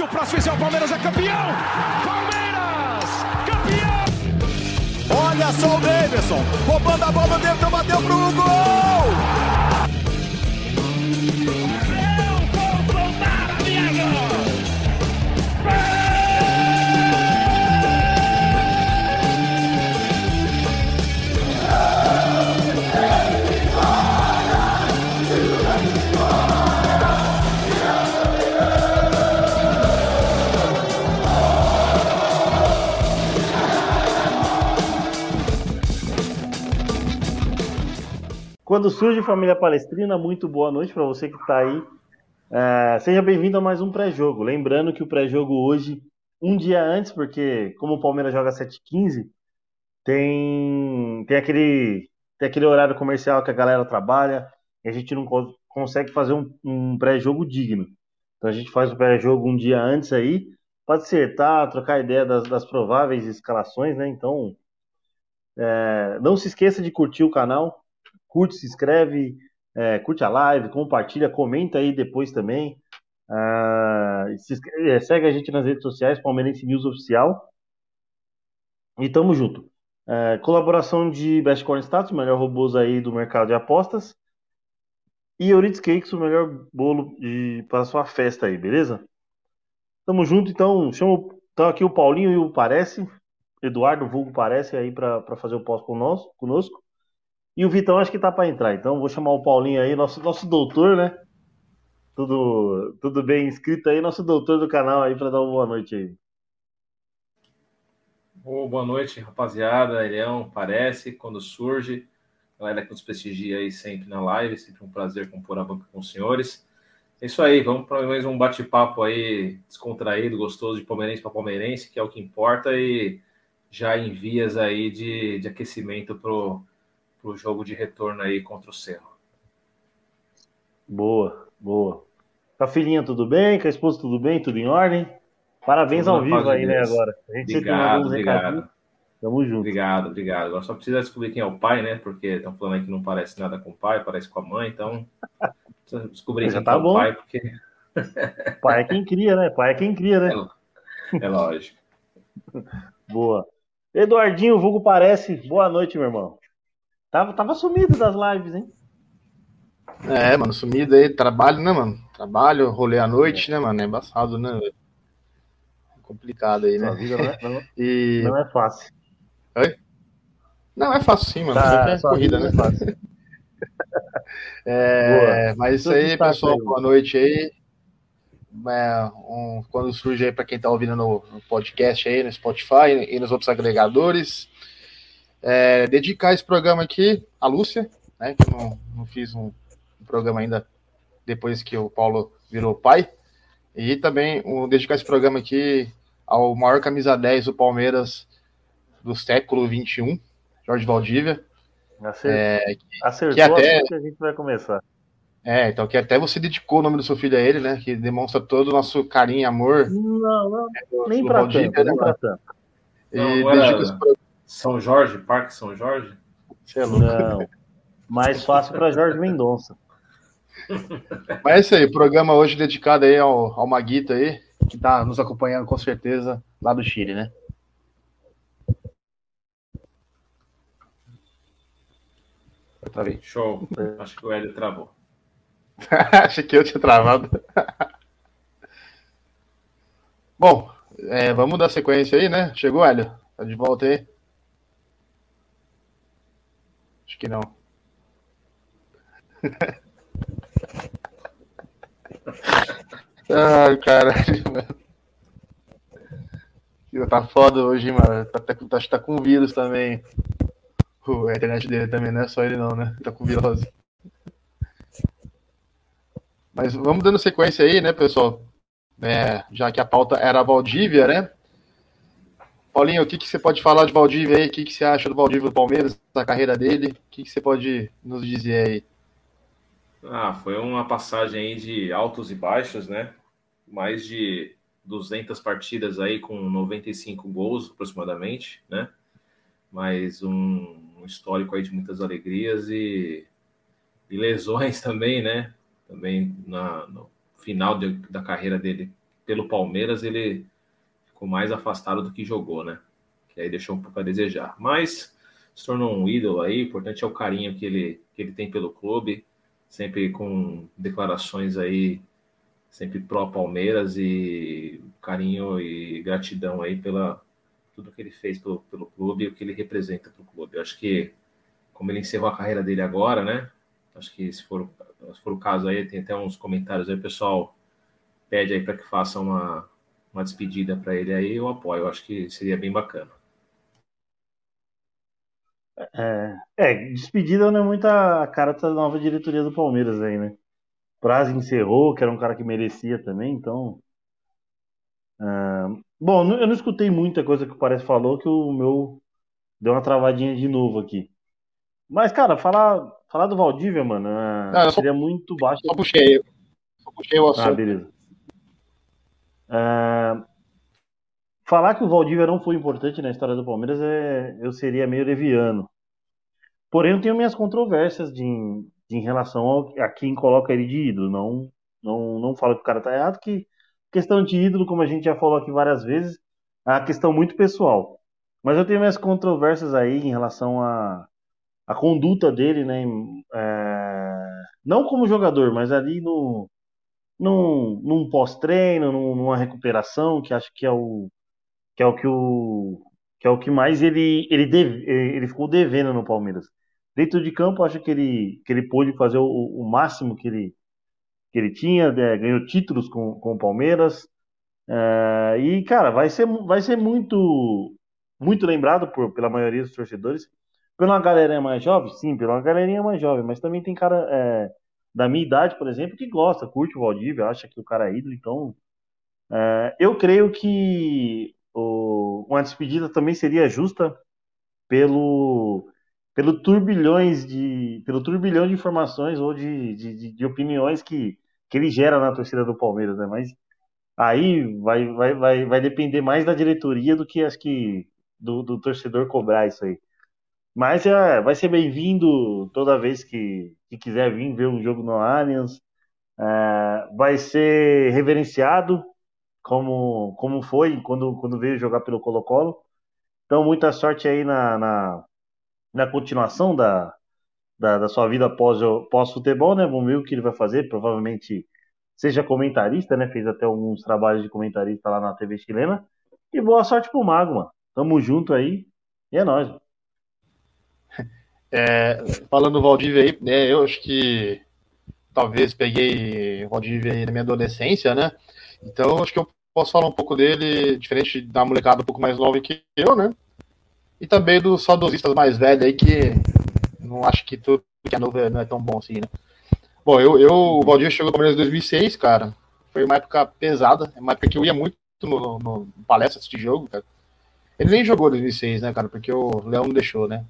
Se o próximo fizer o Palmeiras é campeão! Palmeiras! Campeão! Olha só o Davidson, roubando a bola dentro, bateu pro gol! Quando surge Família Palestrina, muito boa noite para você que está aí. É, seja bem-vindo a mais um pré-jogo. Lembrando que o pré-jogo hoje, um dia antes, porque como o Palmeiras joga 7h15, tem, tem, aquele, tem aquele horário comercial que a galera trabalha e a gente não co consegue fazer um, um pré-jogo digno. Então a gente faz o pré-jogo um dia antes aí, para acertar, trocar ideia das, das prováveis escalações, né? Então, é, não se esqueça de curtir o canal, curte, se inscreve, é, curte a live, compartilha, comenta aí depois também. Uh, se, é, segue a gente nas redes sociais, Palmeirense News Oficial. E tamo junto. É, colaboração de Best Corn Status, melhor robôs aí do mercado de apostas. E Euridice Cakes, o melhor bolo de, para sua festa aí, beleza? Tamo junto, então. Chamo, então aqui o Paulinho e o Parece. Eduardo Vulgo Parece aí para fazer o pós conosco. E o Vitão acho que tá para entrar, então vou chamar o Paulinho aí, nosso, nosso doutor, né? Tudo, tudo bem inscrito aí, nosso doutor do canal aí, para dar uma boa noite aí. Oh, boa noite, rapaziada. Elião, parece, quando surge. Galera que nos prestigia aí sempre na live, sempre um prazer compor a banca com os senhores. É isso aí, vamos para mais um bate-papo aí descontraído, gostoso de palmeirense para palmeirense, que é o que importa, e já em vias aí de, de aquecimento pro para o jogo de retorno aí contra o Cerro. Boa, boa. Com a filhinha tudo bem? Com a esposa tudo bem? Tudo em ordem? Parabéns tudo ao vivo aí, né, agora. A gente obrigado, obrigado. Tamo junto. Obrigado, obrigado. Agora só precisa descobrir quem é o pai, né? Porque estão falando aí que não parece nada com o pai, parece com a mãe, então precisa descobrir quem tá é bom. o pai, porque. pai é quem cria, né? Pai é quem cria, né? É, é lógico. Boa. Eduardinho, vulgo parece. Boa noite, meu irmão. Tava, tava sumido das lives, hein? É, mano, sumido aí, trabalho, né, mano? Trabalho, rolê à noite, né, mano? É embaçado, né? É complicado aí, né? Sua vida não é, não, E... não é fácil. Oi? Não, é fácil sim, mano. Tá, é corrida, né? é fácil. É, mas isso aí, destaque pessoal, boa noite aí. É, um- quando surge aí para quem tá ouvindo no, no podcast aí, no Spotify e nos outros agregadores, é, dedicar esse programa aqui à Lúcia, né? Que eu não, não fiz um, um programa ainda depois que o Paulo virou pai. E também um, dedicar esse programa aqui ao maior camisa 10 do Palmeiras do século XXI, Jorge Valdívia. Acer- É, Acertou que até- assim que a gente vai começar. É, então que até você dedicou o nome do seu filho a ele, né? Que demonstra todo o nosso carinho e amor. Não, não, do- nem pra Valdívia, tanto, né, nem mano? pra tanto. E Não, era- esse programa. São Jorge, Parque São Jorge? Você é louco. Não. Mais fácil pra Jorge Mendonça. Mas é isso aí, programa hoje dedicado aí ao, ao Maguito aí, que tá nos acompanhando com certeza lá do Chile, né? Travei. Show. Acho que o Hélio travou. Achei que eu tinha travado. Bom, é, vamos dar sequência aí, né? Chegou, Hélio? Tá de volta aí? Acho que não. Ai, caralho, mano. Tá foda hoje, mano. Tá, tá, acho que tá com vírus também. O- A internet dele também, não é só ele não, né? Tá com virose. Mas vamos dando sequência aí, né, pessoal? É, já que a pauta era a Valdívia, né? Paulinho, o que, que você pode falar de Valdívia aí? O que, que você acha do Valdívia do Palmeiras, da carreira dele? O que, que você pode nos dizer aí? Ah, foi uma passagem aí de altos e baixos, né? Mais de 200 partidas aí com 95 gols aproximadamente, né? Mas um, um histórico aí de muitas alegrias e, e lesões também, né? Também na, no final de- da carreira dele pelo Palmeiras ele ficou mais afastado do que jogou, né? Que aí deixou um pouco a desejar. Mas se tornou um ídolo aí, o importante é o carinho que ele, que ele tem pelo clube, sempre com declarações aí, sempre pró-Palmeiras e carinho e gratidão aí pela tudo que ele fez pelo, pelo clube e o que ele representa para o clube. Eu acho que, como ele encerrou a carreira dele agora, né? Acho que se for, se for o caso aí, tem até uns comentários aí, o pessoal pede aí para que faça uma, uma despedida para ele aí, eu apoio. Eu acho que seria bem bacana. É, é, despedida não é muita cara da nova diretoria do Palmeiras aí, né? Praz encerrou, que era um cara que merecia também, então. Uh, bom, eu não escutei muita coisa que o Parece falou, que o meu deu uma travadinha de novo aqui. Mas, cara, falar, falar do Valdívia, mano, uh, não, seria só, muito baixo. Só puxei, só puxei o ah, assunto. Ah, beleza. Uh, falar que o Valdívia não foi importante na história do Palmeiras, é, eu seria meio leviano. Porém, eu tenho minhas controvérsias de, de, em relação ao, a quem coloca ele de ídolo. Não, não, não falo que o cara tá errado, que questão de ídolo, como a gente já falou aqui várias vezes, é uma questão muito pessoal. Mas eu tenho minhas controvérsias aí em relação à a, a, conduta dele, né? É, não como jogador, mas ali no, num, num pós-treino, numa recuperação, que acho que é o que é o que o que é o que mais ele ele deve, ele ficou devendo no Palmeiras. Dentro de campo, acho que ele que ele pôde fazer o, o máximo que ele que ele tinha, né, ganhou títulos com, com o Palmeiras. É, e cara, vai ser vai ser muito muito lembrado por, pela maioria dos torcedores. Pela galerinha mais jovem, sim, pela galerinha mais jovem, mas também tem cara é, da minha idade, por exemplo, que gosta, curte o Valdívia, acha que o cara é ídolo, então é, eu creio que o, uma despedida também seria justa pelo pelo turbilhões de pelo turbilhão de informações ou de, de, de, opiniões que, que ele gera na torcida do Palmeiras, né? Mas aí vai, vai, vai, vai depender mais da diretoria do que acho que do, do torcedor cobrar isso aí. Mas é, vai ser bem-vindo toda vez que, que quiser vir ver um jogo no Allianz. É, vai ser reverenciado como, como foi quando, quando veio jogar pelo Colo-Colo. Então, muita sorte aí na, na, na continuação da, da, da, sua vida pós-futebol, né? Vamos ver o que ele vai fazer. Provavelmente seja comentarista, né? Fez até alguns trabalhos de comentarista lá na TV chilena. E boa sorte pro Mago, mano. Tamo junto aí. E é nóis. É, falando do Valdívia aí, né, eu acho que talvez peguei o Valdívia na minha adolescência, né? Então acho que eu posso falar um pouco dele, diferente da molecada um pouco mais nova que eu, né? E também dos saudosistas mais velhos aí, que não acho que tudo que é novo não é tão bom assim, né? Bom, eu, eu o Valdir chegou no Palmeiras em 2006, cara. Foi uma época pesada, uma época que eu ia muito no, no, no palestra assistir jogo, cara. Ele nem jogou em 2006, né, cara? Porque o Leão não deixou, né?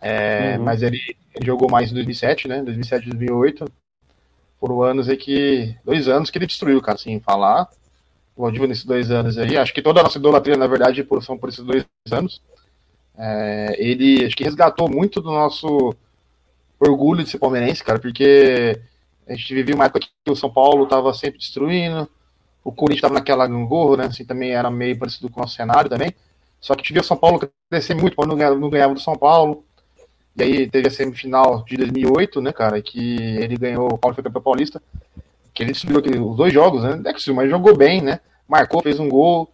É, uhum. Mas ele, ele, jogou mais em 2007, né? 2007, 2008. Foram anos aí que. Dois anos que ele destruiu, cara, assim, falar. O Valdívia nesses dois anos aí. Acho que toda a nossa idolatria, na verdade, são por esses dois anos. É, ele acho que resgatou muito do nosso orgulho de ser palmeirense, cara, porque a gente vivia uma época que o São Paulo estava sempre destruindo, o Corinthians estava naquela gangorra, né? Assim, também era meio parecido com o nosso cenário também. Só que a gente via o São Paulo crescer muito quando não ganhava do São Paulo. E aí teve a semifinal de 2008, né, cara, que ele ganhou, o Paulo foi campeão paulista, que ele destruiu os dois jogos, né, é que mas jogou bem, né, marcou, fez um gol,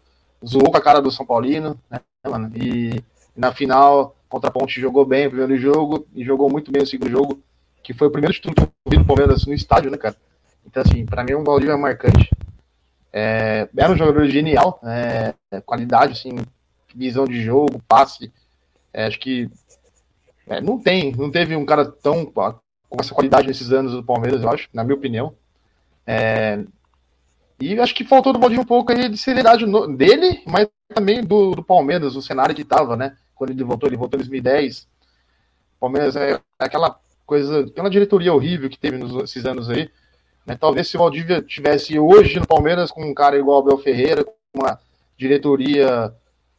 zoou com a cara do São Paulino, né, mano, e na final, contra a Ponte, jogou bem o primeiro jogo, e jogou muito bem o segundo jogo, que foi o primeiro título que eu vi do Palmeiras no estádio, né, cara. Então, assim, pra mim, um Valdívia é marcante. É, era um jogador genial, é, qualidade, assim, visão de jogo, passe, é, acho que é, não tem, não teve um cara tão com essa qualidade nesses anos do Palmeiras, eu acho, na minha opinião. É, e acho que faltou do Baldinho um pouco aí de seriedade no, dele, mas também do, do, Palmeiras, o cenário que estava, né? Quando ele voltou, ele voltou em 2010. O Palmeiras é aquela coisa, aquela diretoria horrível que teve nesses anos aí. Né? Talvez se o Valdívia tivesse hoje no Palmeiras com um cara igual o Abel Ferreira, com uma diretoria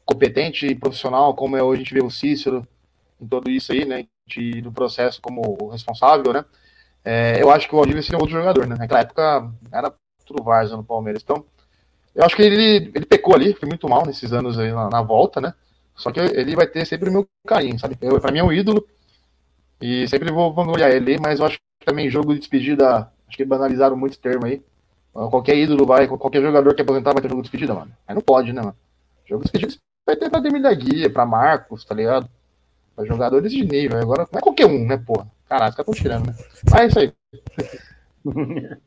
competente e profissional, como é hoje a gente vê o Cícero, em tudo isso aí, né? De, do processo como responsável, né? É, eu acho que o Valdívia seria outro jogador, né? Naquela época era tudo Varsa no Palmeiras. Então, Eu acho que ele, ele pecou ali, foi muito mal nesses anos aí na, na volta, né? Só que ele vai ter sempre o meu carinho, sabe? Eu, pra mim é um ídolo. E sempre vou vangloriar ele, mas eu acho que também jogo de despedida, acho que banalizaram muito o termo aí. Qualquer ídolo vai, qualquer jogador que aposentar vai ter jogo de despedida, mano. Aí não pode, né, mano? Jogo de despedida vai ter pra Demir da Guia, pra Marcos, tá ligado? Pra jogadores de nível. Agora não é qualquer um, né, porra? Caralho, os caras estão tirando, né? Mas é isso aí.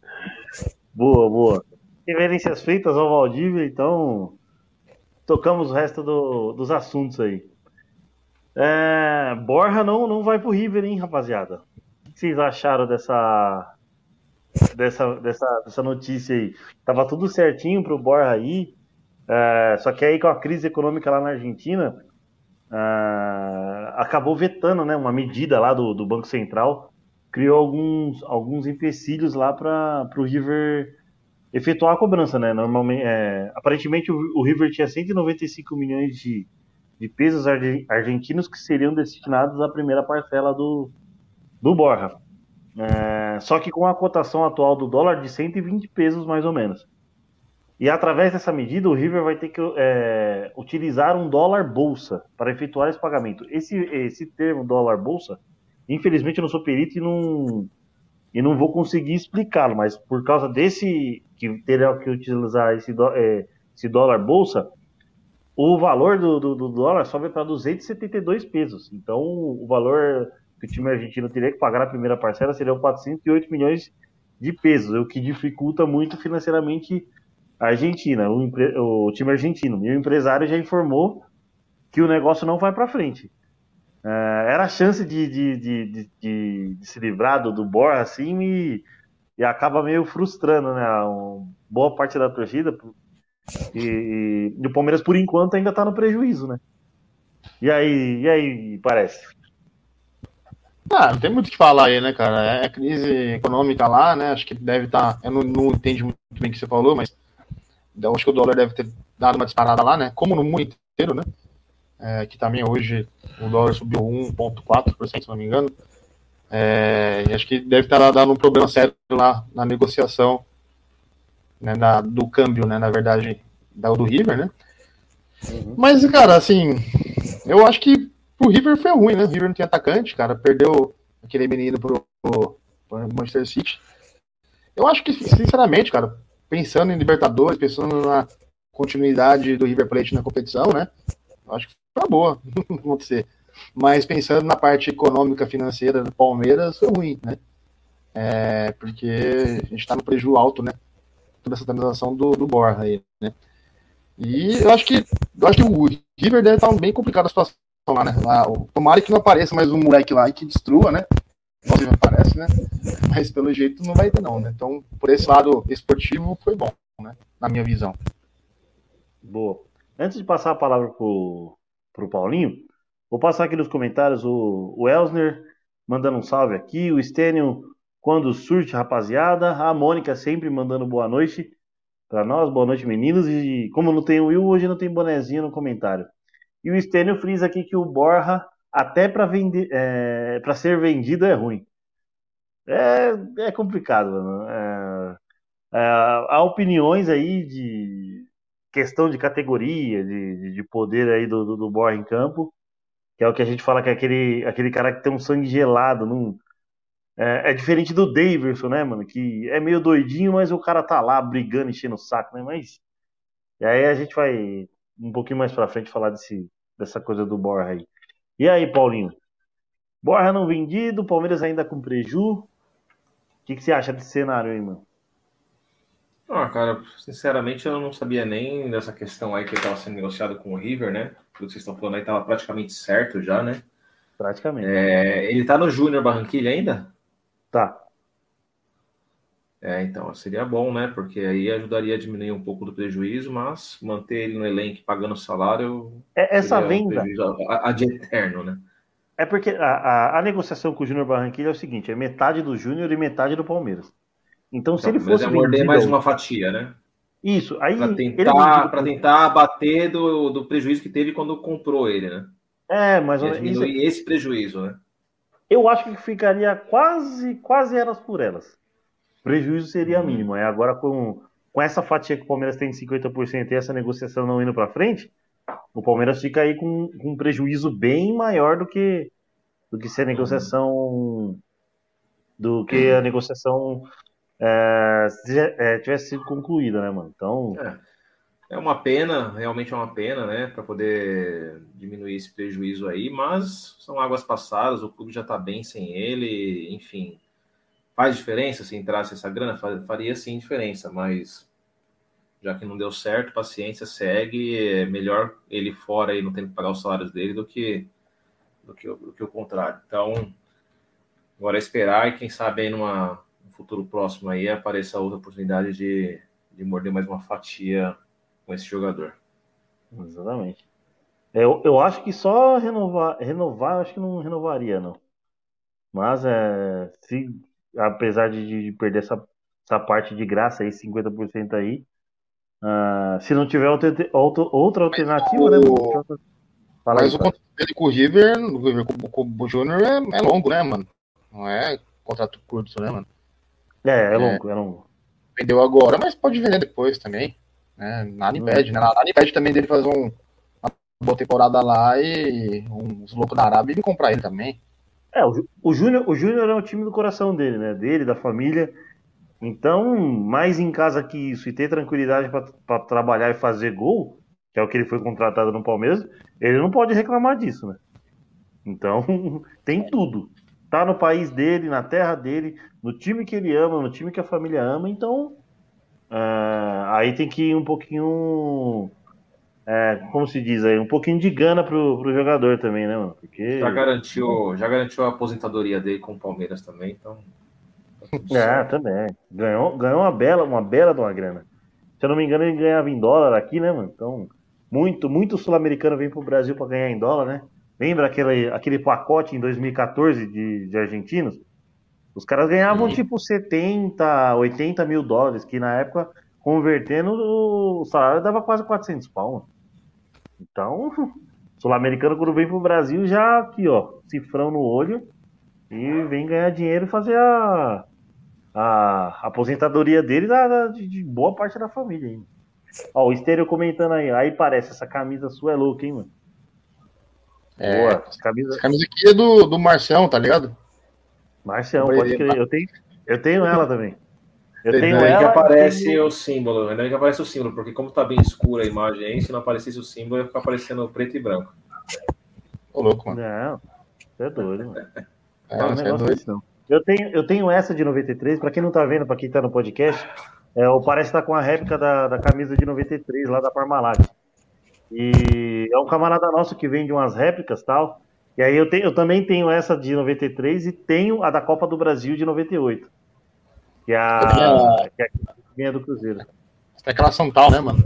boa, boa. Reverências feitas ao Valdívia, então tocamos o resto do, dos assuntos aí. É, Borja não, não vai pro River, hein, rapaziada? O que vocês acharam dessa, dessa, dessa, dessa notícia aí? Tava tudo certinho pro Borja aí, é, só que aí com a crise econômica lá na Argentina, é, acabou vetando né, uma medida lá do, do Banco Central, criou alguns, alguns empecilhos lá para o River efetuar a cobrança, né? Normalmente, é, aparentemente o, o, River tinha 195 milhões de, de pesos argentinos que seriam destinados à primeira parcela do, do Borja. É, só que com a cotação atual do dólar de 120 pesos mais ou menos. E através dessa medida, o River vai ter que é, utilizar um dólar bolsa para efetuar esse pagamento. Esse, esse termo dólar bolsa, infelizmente eu não sou perito e não, e não vou conseguir explicá-lo, mas por causa desse que terá que utilizar esse, é, esse dólar bolsa, o valor do, do, do dólar sobe para 272 pesos. Então, o valor que o time argentino teria que pagar na primeira parcela seria 408 milhões de pesos, o que dificulta muito financeiramente a Argentina, o, o time argentino. E o empresário já informou que o negócio não vai para frente. É, era a chance de, de, de, de, se livrar do, do assim e, e acaba meio frustrando né, uma boa parte da torcida. E, e o Palmeiras, por enquanto, ainda está no prejuízo, né? E aí, e aí, parece? Ah, não tem muito o que falar aí, né, cara? É crise econômica lá, né? Acho que deve estar. Tá, eu não, não entendi muito bem o que você falou, mas eu acho que o dólar deve ter dado uma disparada lá, né? Como no mundo inteiro, né? é, que também hoje o dólar subiu 1,4%, se não me engano. É, e acho que deve estar dando um problema sério lá na negociação né, na, do câmbio, né, na verdade, da, do River, né? Uhum. Mas, cara, assim, eu acho que o River foi ruim, né? O River não tem atacante, cara, perdeu aquele menino pro, pro Manchester City. Eu acho que, sinceramente, cara, pensando em Libertadores, pensando na continuidade do River Plate na competição, né? Acho que foi tá boa acontecer. Mas pensando na parte econômica financeira do Palmeiras, foi ruim, né? É, porque a gente está no prejuízo alto, né? Toda essa transação do, do Borja aí, né? E eu acho que eu acho que o River deve estar bem complicado a situação lá, né? Lá, tomara que não apareça mais um moleque lá e que destrua, né? Não sei se aparece, né? Mas pelo jeito não vai ter, não, né? Então, por esse lado esportivo, foi bom, né? Na minha visão. Boa. Antes de passar a palavra pro, pro Paulinho, vou passar aqui nos comentários o, o Elsner mandando um salve aqui, o Stênio, quando surge, rapaziada, a Mônica sempre mandando boa noite para nós, boa noite, meninos, e como não tem o Will, hoje não tem bonezinho no comentário. E o Stênio frisa aqui que o Borja, até para vender, é, para ser vendido é ruim. É, é complicado, mano. É, é, há opiniões aí de questão de categoria, de, de poder aí do, do, do Borja em campo, que é o que a gente fala que é aquele, aquele cara que tem um sangue gelado. Num, é, é, diferente do Davidson, né, mano? Que é meio doidinho, mas o cara tá lá brigando, enchendo o saco, né? Mas. E aí a gente vai um pouquinho mais pra frente falar desse, dessa coisa do Borja aí. E aí, Paulinho? Borja não vendido, Palmeiras ainda com preju. O que, que você acha desse cenário aí, mano? Ah, cara, sinceramente eu não sabia nem dessa questão aí que estava sendo negociado com o River, né? Tudo que vocês estão falando aí estava praticamente certo já, né? Praticamente. É, ele tá no Júnior Barranquilha ainda? Tá. É, então seria bom, né? Porque aí ajudaria a diminuir um pouco do prejuízo, mas manter ele no elenco pagando salário. É, essa venda. Um a, a de eterno, né? É porque a, a, a negociação com o Júnior Barranquilha é o seguinte: é metade do Júnior e metade do Palmeiras. Então, se então, ele fosse. Mas é morder mais uma fatia, né? Isso. Aí para tentar, para tentar abater do, do prejuízo que teve quando comprou ele, né? É, mas isso... esse prejuízo, né? Eu acho que ficaria quase, quase elas por elas. Prejuízo seria mínimo. É agora com, com essa fatia que o Palmeiras tem de 50% e essa negociação não indo para frente, o Palmeiras fica aí com, com, um prejuízo bem maior do que do que se a negociação do que a negociação é, é, tivesse sido concluída, né, mano? Então é, é uma pena, realmente é uma pena, né, para poder diminuir esse prejuízo aí, mas são águas passadas, o clube já tá bem sem ele, enfim. Faz diferença se entrasse essa grana? Faria sim diferença, mas já que não deu certo, paciência, segue. É melhor ele fora e não tendo que pagar os salários dele do que, do que, do que o contrário. Então, agora é esperar e quem sabe aí numa, no futuro próximo aí apareça outra oportunidade de, de morder mais uma fatia com esse jogador. Exatamente. É, eu, eu acho que só renovar, renovar, eu acho que não renovaria, não. Mas é, se, apesar de, de perder essa, essa parte de graça aí, 50% aí, Uh, se não tiver outra, outra alternativa, né, o... né? Fala Mas aí, o contrato dele com o River, com, com o Júnior, é, é, longo, né, mano? Não é contrato curto, né, mano? É, é, é longo, é longo. Vendeu agora, mas pode vender depois também. Né? Nada hum. impede, né? Nada impede também dele fazer um, uma boa temporada lá e uns loucos da Arábia e comprar ele também. É, o, Júnior o Júnior é o time do coração dele, né? Dele, da família. Então, mais em casa que isso e ter tranquilidade para trabalhar e fazer gol, que é o que ele foi contratado no Palmeiras, ele não pode reclamar disso, né? Então, tem tudo. Tá no país dele, na terra dele, no time que ele ama, no time que a família ama, então uh, aí tem que ir um pouquinho, é, como se diz aí, um pouquinho de gana pro, pro jogador também, né, mano? Porque... Já garantiu, já garantiu a aposentadoria dele com o Palmeiras também, então é, também. Ganhou, ganhou uma bela, uma bela de uma grana. Se eu não me engano, ele ganhava em dólar aqui, né, mano? Então, muito, muito sul-americano vem pro Brasil para ganhar em dólar, né? Lembra aquele, aquele pacote em 2014 de, de argentinos? Os caras ganhavam Sim. tipo 70, 80 mil dólares, que na época, convertendo, o salário dava quase 400 pau. Mano. Então, sul-americano quando vem pro Brasil já aqui, ó, cifrão no olho e vem ganhar dinheiro e fazer a, a aposentadoria dele da, da de, boa parte da família ainda. Ó, o Estéreo comentando aí, aí parece, essa camisa sua é louca, hein, mano? É, boa, essa camisa... essa camisa aqui é do, do Marcião, tá ligado? Marcião, pode crer, eu tenho, eu tenho ela também. Eu tenho ainda ela que aparece tenho... o símbolo, ainda bem que aparece o símbolo, porque como tá bem escura a imagem aí, se não aparecesse o símbolo, ia ficar aparecendo preto e branco. Ô, louco, mano. Não, você é doido, mano. É, não, é doido. Eu tenho, eu tenho essa de 93, para quem não tá vendo, para quem tá no podcast, é, o parece estar tá com a réplica da, da camisa de 93 lá da Parmalat. E é um camarada nosso que vende umas réplicas tal. E aí eu, tenho, eu também tenho essa de 93 e tenho a da Copa do Brasil de 98. Que é a, que é a do Cruzeiro. É aquela Santal, né, mano?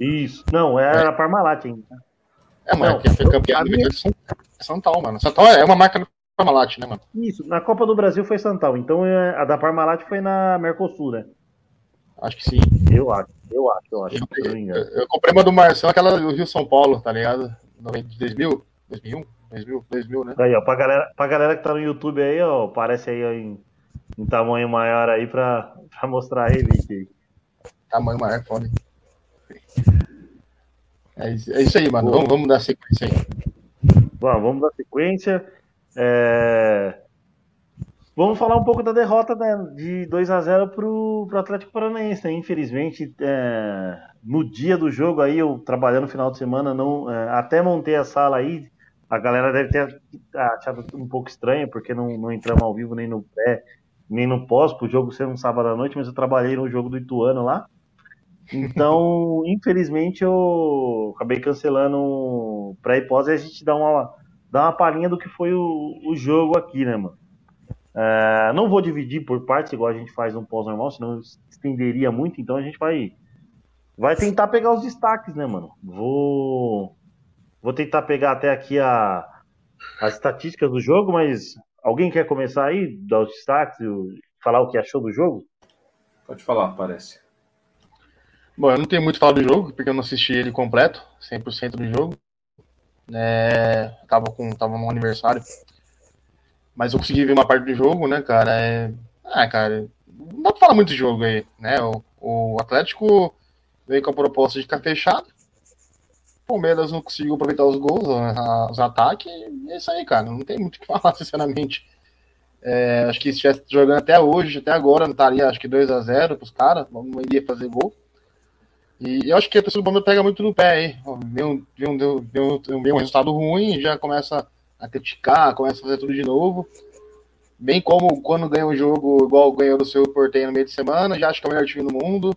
Isso. Não, é, é. a Parmalat ainda. É, mano, que foi campeão minha... Santal, mano. Santal é uma marca Parmalat, né, mano? Isso, na Copa do Brasil foi Santal, então é, a da Parmalat foi na Mercosul, né? Acho que sim. Eu acho, eu acho, eu acho. Eu, eu, eu comprei uma do Marcelo, aquela do Rio São Paulo, tá ligado? 2000, 2001, 2000, 2000, né? Aí, ó, pra galera, pra galera que tá no YouTube aí, ó, parece aí ó, em, em tamanho maior aí pra, pra mostrar ele. Tamanho maior, foda. É, é isso aí, mano. Vamos, vamos dar sequência aí. Vamos, vamos dar sequência. É... Vamos falar um pouco da derrota né, de 2 a 0 para o Atlético Paranaense. Né? Infelizmente, é... no dia do jogo aí, eu trabalhando no final de semana, não, é... até montei a sala aí. A galera deve ter achado um pouco estranho, porque não, não entramos ao vivo nem no pré, nem no pós, para o jogo ser um sábado à noite, mas eu trabalhei no jogo do Ituano lá. Então, infelizmente, eu acabei cancelando pré e pós e a gente dá uma dar uma palhinha do que foi o, o jogo aqui, né, mano? É, não vou dividir por partes, igual a gente faz no pós-normal, senão estenderia muito, então a gente vai, vai tentar pegar os destaques, né, mano? Vou, vou tentar pegar até aqui a, as estatísticas do jogo, mas alguém quer começar aí, dar os destaques, falar o que achou do jogo? Pode falar, parece. Bom, eu não tenho muito falado do jogo, porque eu não assisti ele completo, 100% do jogo. É, tava, com, tava no aniversário. Mas eu consegui ver uma parte do jogo, né, cara? É, ah, cara, não dá pra falar muito do jogo aí, né? O, O Atlético veio com a proposta de ficar fechado. Palmeiras não conseguiu aproveitar os gols, os ataques, e é isso aí, cara. Não tem muito o que falar, sinceramente. É, acho que se estivesse jogando até hoje, até agora, não estaria, acho que 2 a 0 para os caras, não iria fazer gol. E eu acho que a pessoa do Palmeiras pega muito no pé aí. Vê um, vê um, vê um, resultado ruim, já começa a criticar, começa a fazer tudo de novo. Bem como quando ganha um jogo igual ganhou do seu Porteio no meio de semana, já acho que é o melhor time do mundo.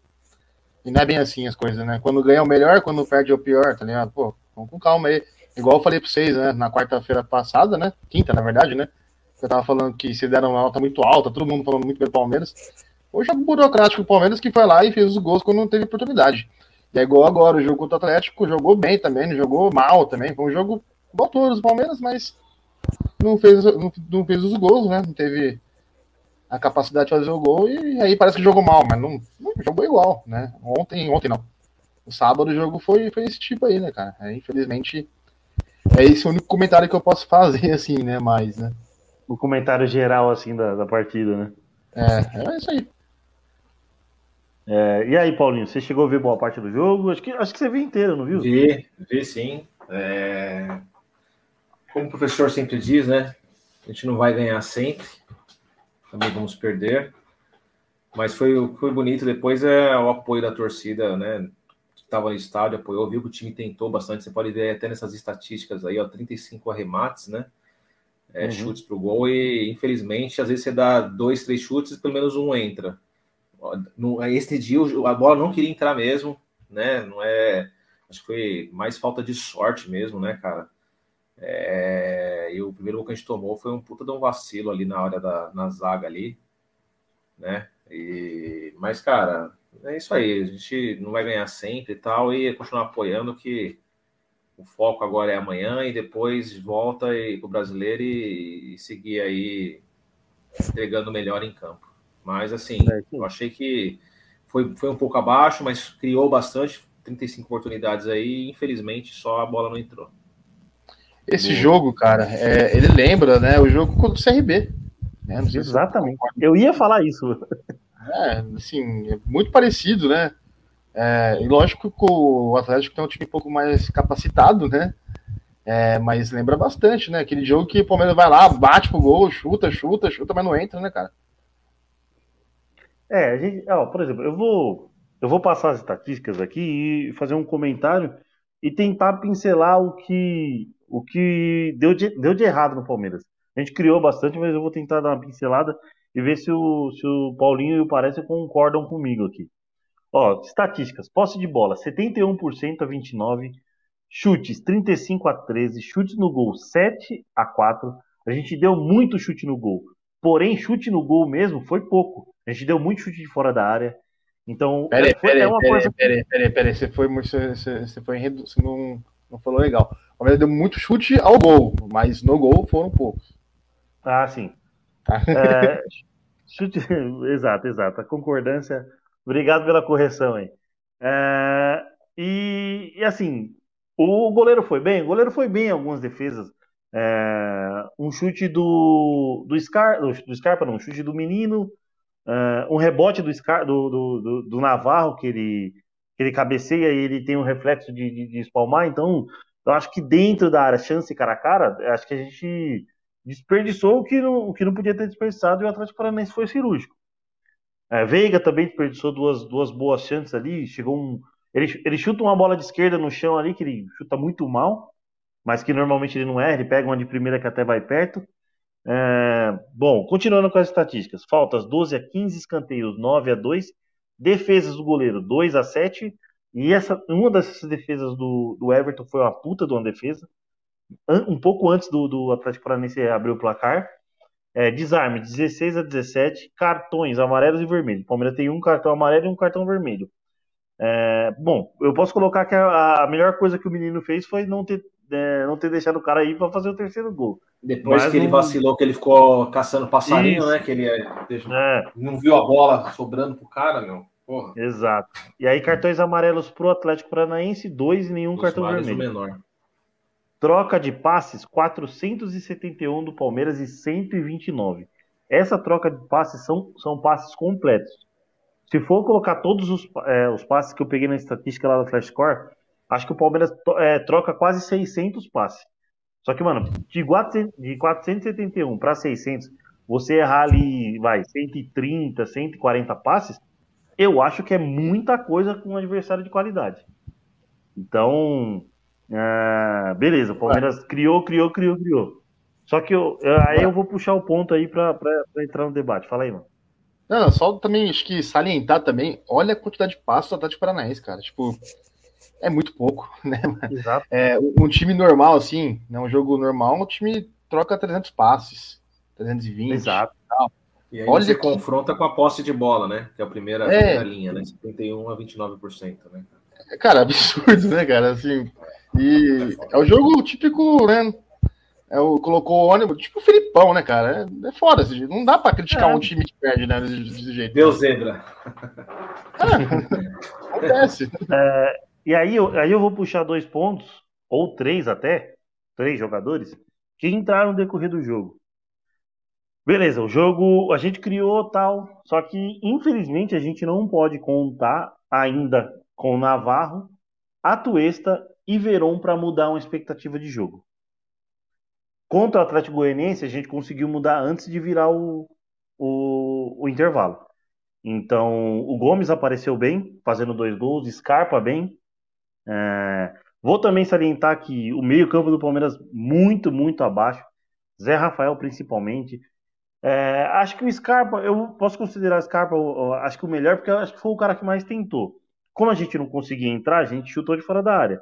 E não é bem assim as coisas, né? Quando ganha o melhor, quando perde é o pior, tá ligado? Pô, vamos com calma aí. Igual eu falei pra vocês, né? Na quarta-feira passada, né? Quinta, na verdade, né? Eu tava falando que se deram uma nota muito alta, todo mundo falando muito bem do Palmeiras. Hoje é burocrático o Palmeiras que foi lá e fez os gols quando não teve oportunidade. E é igual agora, o jogo contra o Atlético jogou bem também, não jogou mal também. Foi um jogo igual todos os Palmeiras, mas não fez, não, não, fez os gols, né? Não teve a capacidade de fazer o gol e aí parece que jogou mal, mas não, não jogou igual, né? Ontem, ontem não. O sábado o jogo foi, foi esse tipo aí, né, cara? É, infelizmente, é esse o único comentário que eu posso fazer, assim, né? Mais, né? O comentário geral, assim, da, da partida, né? É, é isso aí. É, e aí, Paulinho, você chegou a ver boa parte do jogo? Acho que, acho que você viu inteiro, não viu? Vi, vi sim. É... Como o professor sempre diz, né? A gente não vai ganhar sempre, também vamos perder. Mas foi o que foi bonito depois é o apoio da torcida, né? Estava no estádio, apoiou, viu que o time tentou bastante. Você pode ver até nessas estatísticas aí, ó, 35 arremates, né? É, uhum. Chutes para o gol, e infelizmente, às vezes você dá dois, três chutes, pelo menos um entra no, esse dia a bola não queria entrar mesmo, né? Não é. Acho que foi mais falta de sorte mesmo, né, cara? É, e o primeiro gol que a gente tomou foi um puta de um vacilo ali na hora da na zaga ali, né? E, mas, cara, é isso aí. A gente não vai ganhar sempre e tal, e continuar apoiando que o foco agora é amanhã e depois volta e, pro brasileiro e, e seguir aí entregando melhor em campo. Mas, assim, é, eu achei que foi, foi um pouco abaixo, mas criou bastante, 35 oportunidades aí, infelizmente só a bola não entrou. Esse Boa. jogo, cara, é, ele lembra, né, o jogo contra o CRB. Né? Exatamente. Eu ia falar isso. É, assim, é muito parecido, né? É, e lógico que o Atlético tem um time um pouco mais capacitado, né? É, mas lembra bastante, né? Aquele jogo que o Palmeiras vai lá, bate pro gol, chuta, chuta, chuta, mas não entra, né, cara? É, a gente, ó, por exemplo, eu vou, eu vou passar as estatísticas aqui e fazer um comentário e tentar pincelar o que, o que deu, de, deu de errado no Palmeiras. A gente criou bastante, mas eu vou tentar dar uma pincelada e ver se o, se o Paulinho e o Parece concordam comigo aqui. Ó, estatísticas: posse de bola 71% a 29, chutes 35 a 13, chutes no gol 7 a 4. A gente deu muito chute no gol. Porém, chute no gol mesmo foi pouco. A gente deu muito chute de fora da área. Então, peraí, foi, peraí, é uma peraí, coisa. Peraí, peraí, peraí, você foi você, você, você foi você não, não falou legal. Palmeiras deu muito chute ao gol, mas no gol foram poucos. Ah, sim. Tá. É, chute, exato, exato. A concordância. Obrigado pela correção aí. É, e, e, assim, o goleiro foi bem. O goleiro foi bem em algumas defesas. É, um chute do, do, Scar, do, Scarpa, não, um chute do menino Uh, um rebote do, Scar, do, do, do, Navarro, que ele, que ele cabeceia e ele tem um reflexo de, de, de, espalmar. Então, eu acho que dentro da área, chance cara a cara, acho que a gente desperdiçou o que não, o que não podia ter desperdiçado e o Atlético Paranaense foi cirúrgico. Uh, Veiga também desperdiçou duas, duas boas chances ali. Chegou um. Ele, ele chuta uma bola de esquerda no chão ali, que ele chuta muito mal, mas que normalmente ele não é. Ele pega uma de primeira que até vai perto. É, bom, continuando com as estatísticas: faltas 12 a 15, escanteios 9 a 2, defesas do goleiro 2 a 7. E essa, uma dessas defesas do, do Everton foi uma puta de uma defesa. Um pouco antes do, do Atlético Paranaense abrir o placar. É, desarme 16 a 17, cartões amarelos e vermelhos. O Palmeiras tem um cartão amarelo e um cartão vermelho. É, bom, eu posso colocar que a, a, melhor coisa que o menino fez foi não ter, é, não ter deixado o cara aí para fazer o terceiro gol. Depois Mas que ele vacilou, que ele ficou caçando passarinho, Isso. né? Que ele é, não viu a bola sobrando pro cara, meu. Porra. Exato. E aí, cartões amarelos pro Atlético Paranaense, dois e nenhum Os cartão vermelho. menor. Troca de passes, 471 do Palmeiras e 129. Essa troca de passes são, são passes completos. se for colocar todos os, é, os passes que eu peguei na estatística lá do Flash Score, acho que o Palmeiras é, troca quase 600 passes. Só que, mano, de, 400, de 471 para 600, você errar ali, vai, 130, 140 passes, eu acho que é muita coisa com um adversário de qualidade. Então, é, beleza, o Palmeiras criou, criou, criou, criou. Só que eu, aí eu vou puxar o ponto aí para entrar no debate. Fala aí, mano. Não, só também acho que salientar também, olha a quantidade de passos do Atlético Paranaense, cara. Tipo, é muito pouco, né? Exato. É, um time normal, assim, né, um jogo normal, um time troca 300 passes, 320. Exato. Tal. E aí olha você que... confronta com a posse de bola, né? Que é a primeira, é... primeira linha, né? 51 a 29%, né? Cara, absurdo, né, cara? Assim, e é o jogo típico, né? É o, colocou o ônibus, tipo o Filipão, né, cara? É, é foda, assim, não dá pra criticar é. um time que perde, né, desse, desse jeito. Deu zebra. É, acontece. É, e aí, aí eu vou puxar dois pontos, ou três até, três jogadores, que entraram no decorrer do jogo. Beleza, o jogo a gente criou tal, só que infelizmente a gente não pode contar ainda com Navarro, Atuesta e Veron para mudar uma expectativa de jogo. Contra o Atlético Goianiense, a gente conseguiu mudar antes de virar o, o, o intervalo. Então, o Gomes apareceu bem, fazendo dois gols, Scarpa bem. É, vou também salientar que o meio-campo do Palmeiras muito, muito abaixo. Zé Rafael, principalmente. É, acho que o Scarpa, eu posso considerar o Scarpa, acho que o melhor, porque acho que foi o cara que mais tentou. Como a gente não conseguia entrar, a gente chutou de fora da área.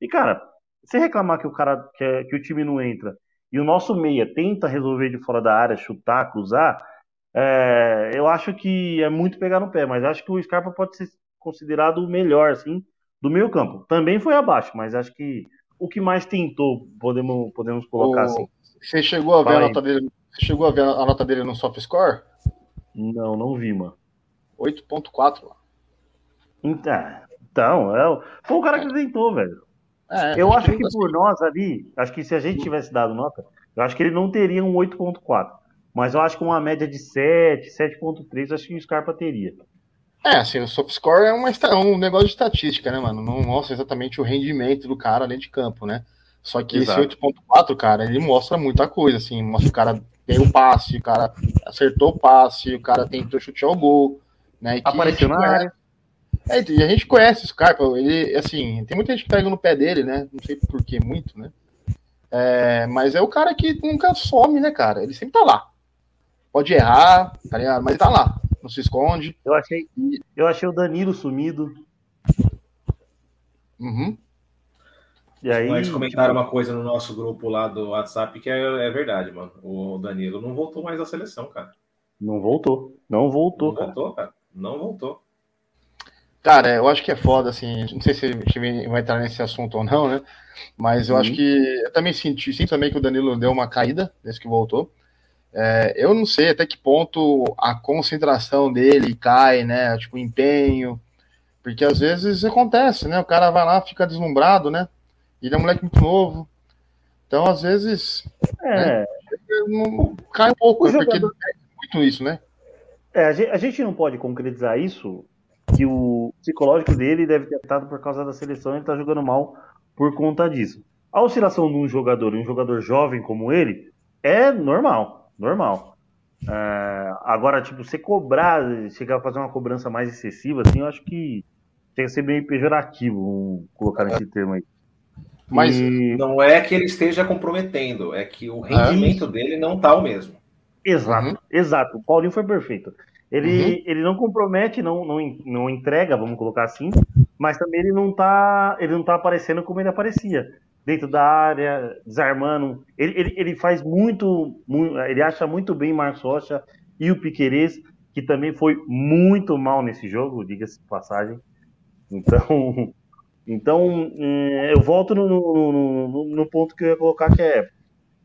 E, cara, você reclamar que o cara que, que o time não entra e o nosso meia tenta resolver de fora da área, chutar, cruzar, é, eu acho que é muito pegar no pé, mas acho que o Scarpa pode ser considerado o melhor, assim, do meio campo. Também foi abaixo, mas acho que o que mais tentou, podemos, podemos colocar o... assim. Você chegou a ver a nota dele? Você chegou a ver a nota dele no soft score? Não, não vi, mano. 8.4 Então, é, foi o cara que tentou, velho. É, eu acho que por nós ali, acho que se a gente tivesse dado nota, eu acho que ele não teria um 8.4. Mas eu acho que uma média de 7, 7.3, acho que o Scarpa teria. É, assim, o soft score é uma, um negócio de estatística, né, mano? Não mostra exatamente o rendimento do cara além de campo, né? Só que Exato. esse 8.4, cara, ele mostra muita coisa, assim, mostra o cara deu o passe, o cara acertou o passe, o cara tentou chute ao gol, né? Apareceu na área. É, e a gente conhece o Scarpa, ele, assim, tem muita gente que pega no pé dele, né? Não sei por que muito, né? É, mas é o cara que nunca some, né, cara? Ele sempre tá lá. Pode errar, tá ligado? Mas tá lá, não se esconde. Eu achei, eu achei o Danilo sumido. Uhum. E aí, Eles comentaram uma coisa no nosso grupo lá do WhatsApp que é, é, verdade, mano. O Danilo não voltou mais à seleção, cara. Não voltou. Não voltou, não cara. voltou, cara. Não voltou. Cara, eu acho que é foda, assim, não sei se a gente vai entrar nesse assunto ou não, né? Mas eu uhum. acho que eu também senti, sinto também que o Danilo deu uma caída desde que voltou. É, eu não sei até que ponto a concentração dele cai, né? Tipo, empenho. Porque às vezes acontece, né? O cara vai lá, fica deslumbrado, né? Ele é um moleque muito novo. Então, às vezes. É. Né, cai um pouco, né? porque é muito isso, né? É, a gente não pode concretizar isso que o psicológico dele deve ter estado por causa da seleção e ele está jogando mal por conta disso. A oscilação de um jogador, um jogador jovem como ele, é normal, normal. É, agora, tipo, você cobrar, chegar a fazer uma cobrança mais excessiva, assim, eu acho que tem que ser meio pejorativo colocar nesse termo aí. Mas e... não é que ele esteja comprometendo, é que o rendimento dele não tá o mesmo. Exato, uhum. exato. O Paulinho foi perfeito. Ele, uhum. ele não compromete, não, não, não entrega, vamos colocar assim, mas também ele não tá, ele não tá aparecendo como ele aparecia. Dentro da área, desarmando. Ele, ele, ele faz muito, muito, ele acha muito bem Marcos Rocha e o Piquerez, que também foi muito mal nesse jogo, diga-se de passagem. Então, então é, eu volto no, no, no, no ponto que eu ia colocar, que é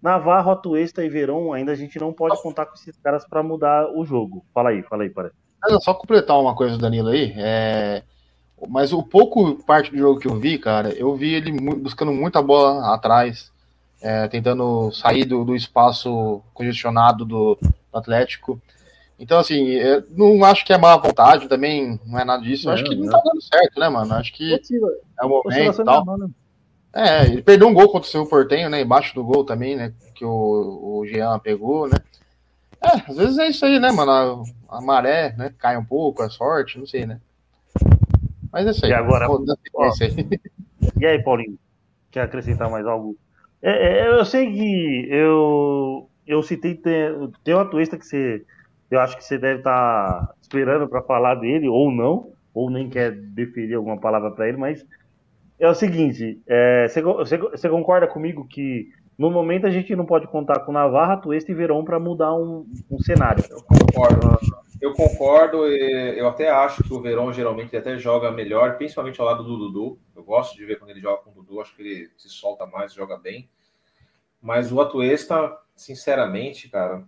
Navarro, Atuesta e Verão, ainda a gente não pode contar com esses caras para mudar o jogo. Fala aí, fala aí, para. Só completar uma coisa, Danilo aí. É... Mas o pouco parte do jogo que eu vi, cara, eu vi ele buscando muita bola atrás, é, tentando sair do, do espaço congestionado do, do, Atlético. Então, assim, eu não acho que é má vontade, também não é nada disso. Eu acho que não, tá dando certo, né, mano? Acho que é o momento e tal. Né? É, ele perdeu um gol contra o seu Portenho, né? Embaixo do gol também, né? Que o, o Jean pegou, né? É, às vezes é isso aí, né, mano? A, a maré, né? Cai um pouco, a sorte, não sei, né? Mas é isso aí. E agora? Ó, aí. E aí, Paulinho? Quer acrescentar mais algo? É, é, eu sei que eu, eu citei, tem, tem uma twista que você eu acho que você deve estar tá esperando para falar dele, ou não, ou nem quer deferir alguma palavra para ele, mas é o seguinte: é, você, você, você, concorda comigo que no momento a gente não pode contar com Navarra, Tuesta e Verão para mudar um, um, cenário? Eu concordo. Eu concordo, eu até acho que o Verão geralmente até joga melhor, principalmente ao lado do Dudu. Eu gosto de ver quando ele joga com o Dudu, acho que ele se solta mais, joga bem. Mas o Atuesta, sinceramente, cara,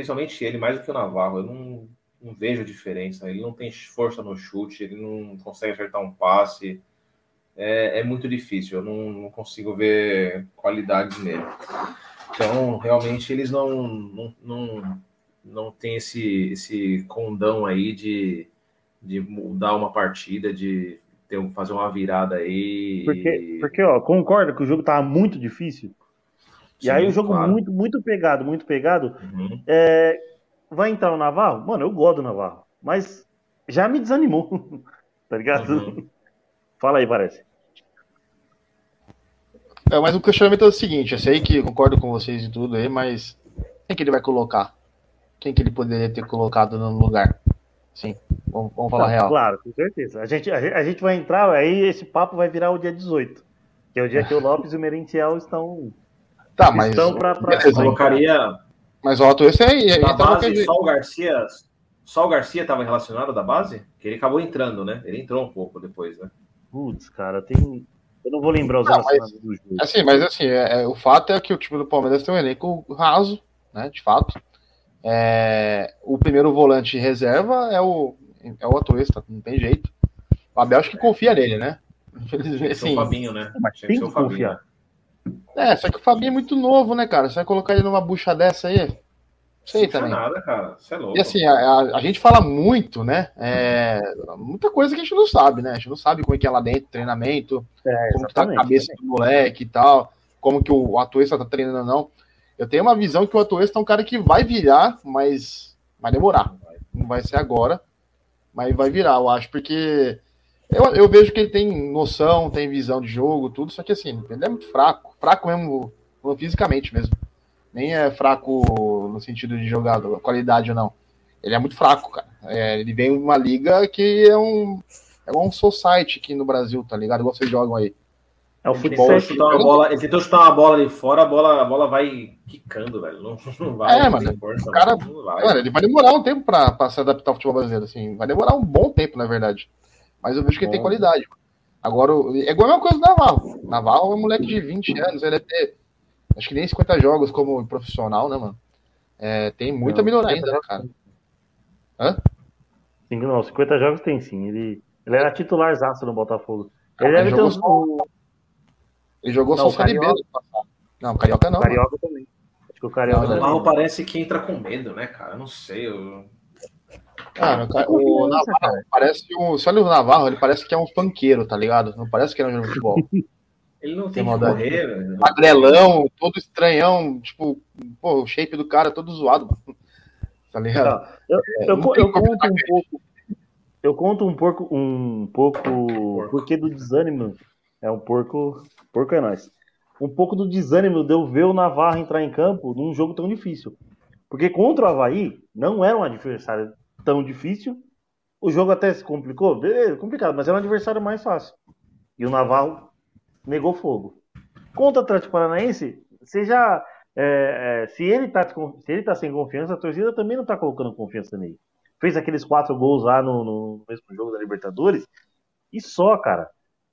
principalmente ele, mais do que o Navarro, eu não, não vejo diferença. Ele não tem força no chute, ele não consegue acertar um passe. É, é muito difícil, eu não, não, consigo ver qualidades nele. Então, realmente, eles não, não, não, não tem esse, esse condão aí de, de mudar uma partida, de ter, fazer uma virada aí. Porque, porque ó, concorda que o jogo estava muito difícil? Sim, e aí o jogo claro. muito, muito pegado, muito pegado. Uhum. É, vai entrar o Navarro? Mano, eu gosto do Navarro. Mas já me desanimou. tá ligado? Uhum. Fala aí, parece. É, mas o questionamento é o seguinte, eu sei que eu concordo com vocês e tudo aí, mas quem que ele vai colocar? Quem que ele poderia ter colocado no lugar? Sim, vamos, vamos falar Não, real. Claro, com certeza. A gente, a, a, gente vai entrar, aí esse papo vai virar o dia 18, que é o dia que o Lopes e o Merentiel estão Tá, mas. Então, pra, pra... colocaria. Mas o Alto esse aí. Da base, só o Garcia. Só o Garcia estava relacionado da base? Que ele acabou entrando, né? Ele entrou um pouco depois, né? Putz, cara, tem. Eu não vou lembrar os não, mas, do jogo. Assim, mas assim, é, é, o fato é que o time do Palmeiras tem um elenco raso, né? De fato. É, o primeiro volante reserva é o, é o Atuesta, não tem jeito. O Abel acho que confia nele, né? Infelizmente, assim, o Fabinho, né? Mas tem que confiar. É, só que o Fabinho é muito novo, né, cara? Você vai colocar ele numa bucha dessa aí? Sei não também. nada, cara. Você é louco. E assim, a, a, a gente fala muito, né? É, muita coisa que a gente não sabe, né? A gente não sabe como é que é lá dentro, treinamento, é, como que tá a cabeça do moleque e tal, como que o Atuesta tá treinando ou não. Eu tenho uma visão que o Atuesta é um cara que vai virar, mas vai demorar. Não vai ser agora, mas vai virar, eu acho, porque eu, eu vejo que ele tem noção, tem visão de jogo, tudo, só que assim, ele é muito fraco. Fraco mesmo, fisicamente mesmo. Nem é fraco no sentido de jogado, qualidade ou não. Ele é muito fraco, cara. É, ele vem uma liga que é um. É um society aqui no Brasil, tá ligado? Igual vocês jogam aí. É o futebol. Ele tentou, bola, ele tentou chutar uma bola ali fora, a bola, a bola vai quicando, velho. Não, não vai. É, mano. Força, o cara, vai. Mano, ele vai demorar um tempo pra, pra se adaptar ao futebol brasileiro, assim. Vai demorar um bom tempo, na verdade. Mas eu vejo que ele tem qualidade. Agora, é igual a mesma coisa do Navarro. Navarro é um moleque de 20 anos, ele deve ter acho que nem 50 jogos como profissional, né, mano? É, tem muito a melhorar ainda, né, cara? Hã? Sim, não, 50 jogos tem sim. Ele, ele era titularzaço no Botafogo. Ele, deve jogou só... ele jogou não, só o Carioca. Não, Carioca não. Carioca mano. também. Acho que o Carioca. Não, o Navarro parece que entra com medo, né, cara? Eu não sei. Eu... Cara, o Navarro parece um. Se olha o Navarro, ele parece que é um panqueiro, tá ligado? Não parece que é um jogo de futebol. Ele não tem, tem que correr, velho. Magrelão, todo estranhão, tipo, pô, o shape do cara todo zoado. Tá ligado? Eu, é, eu, eu, eu conto um pouco. Eu conto um pouco, um pouco, porco. porque do desânimo. É um porco. Porco é nós. Um pouco do desânimo de eu ver o Navarro entrar em campo num jogo tão difícil. Porque contra o Havaí não era um adversário tão difícil. O jogo até se complicou, beleza, complicado, mas era um adversário mais fácil. E o Naval negou fogo. Contra o Atlético Paranaense, seja é, é, se ele tá se ele tá sem confiança, a torcida também não tá colocando confiança nele. Fez aqueles quatro gols lá no, no mesmo jogo da Libertadores e só, cara.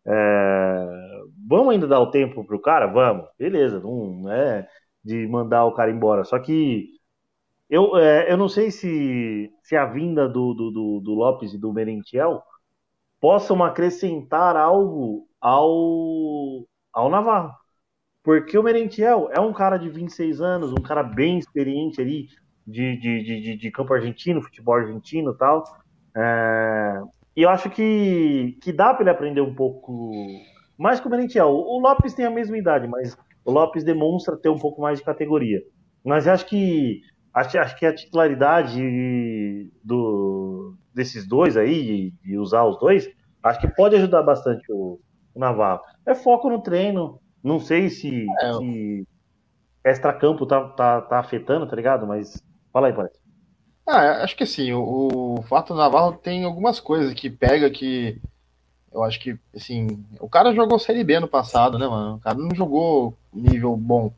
É, vamos ainda dar o tempo pro cara? Vamos, beleza, não é de mandar o cara embora. Só que eu, é, eu não sei se, se a vinda do, do, do, Lopes e do Merentiel possam acrescentar algo ao, ao Navarro. Porque o Merentiel é um cara de 26 anos, um cara bem experiente ali, de, de, de, de campo argentino, futebol argentino e tal. É, e eu acho que, que dá para ele aprender um pouco mais que o Merentiel. O Lopes tem a mesma idade, mas o Lopes demonstra ter um pouco mais de categoria. Mas eu acho que acho, acho que a titularidade do, desses dois aí, de, usar os dois, acho que pode ajudar bastante o, o Navarro. É foco no treino. Não sei se, é. se extra-campo tá, tá, tá afetando, tá ligado? Mas fala aí, parece. Ah, acho que assim, o, o fato do Navarro tem algumas coisas que pega que eu acho que, assim, o cara jogou Série B no passado, né, mano? O cara não jogou nível bom.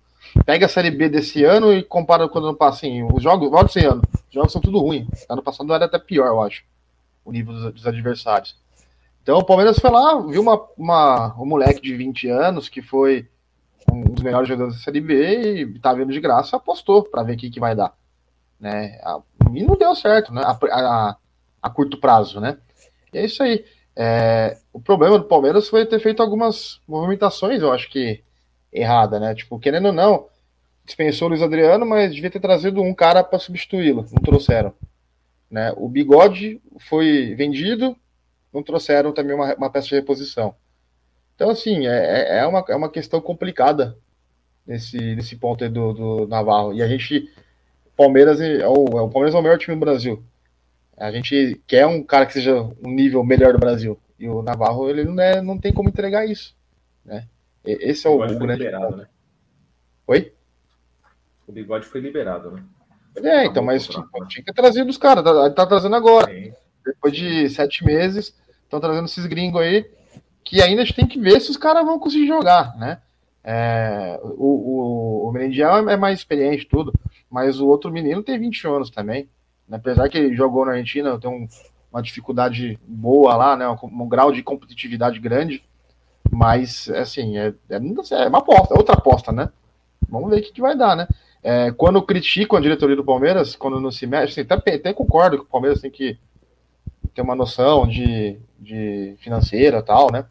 Pega a Série B desse ano e compara com o ano passado, assim, os jogos, volta esse ano, os jogos são tudo ruim. Ano passado era até pior, eu acho, o nível dos, dos adversários. Então o Palmeiras foi lá, viu uma, uma, um moleque de 20 anos que foi um dos melhores jogadores da Série B e tá vendo de graça, apostou para ver o que, que vai dar. Né? E não deu certo, né? A, a, a curto prazo, né? E é isso aí. É, o problema do Palmeiras foi ter feito algumas movimentações, eu acho que errada, né? Tipo, querendo ou não, dispensou o Luiz Adriano, mas devia ter trazido um cara para substituí-lo. Não trouxeram. Né? O Bigode foi vendido, não trouxeram também uma, uma peça de reposição. Então, assim, é, é, é, uma, é uma questão complicada nesse, nesse ponto aí do, do Navarro. E a gente, Palmeiras, é o, é o Palmeiras é o melhor time do Brasil. A gente quer um cara que seja um nível melhor do Brasil. E o Navarro, ele não, é, não tem como entregar isso. Né? Esse é o, o grande liberado, né? Oi? O bigode foi liberado, né? É, então, mas tipo, tinha que trazer dos caras, tá, tá, trazendo agora. Sim. Depois de sete meses, estão trazendo esses gringos aí, que ainda a gente tem que ver se os caras vão conseguir jogar, né? É, o, o, o Mendiel é mais experiente tudo, mas o outro menino tem 20 anos também. Né? Apesar que ele jogou na Argentina, tem um, uma dificuldade boa lá, né? Um, um, grau de competitividade grande. Mas, assim, é, é, é, uma aposta, é outra aposta, né? Vamos ver o que, que vai dar, né? É, quando critico a diretoria do Palmeiras, quando não se mexe, assim, até, até concordo que o Palmeiras tem que ter uma noção de, de financeira tal, né?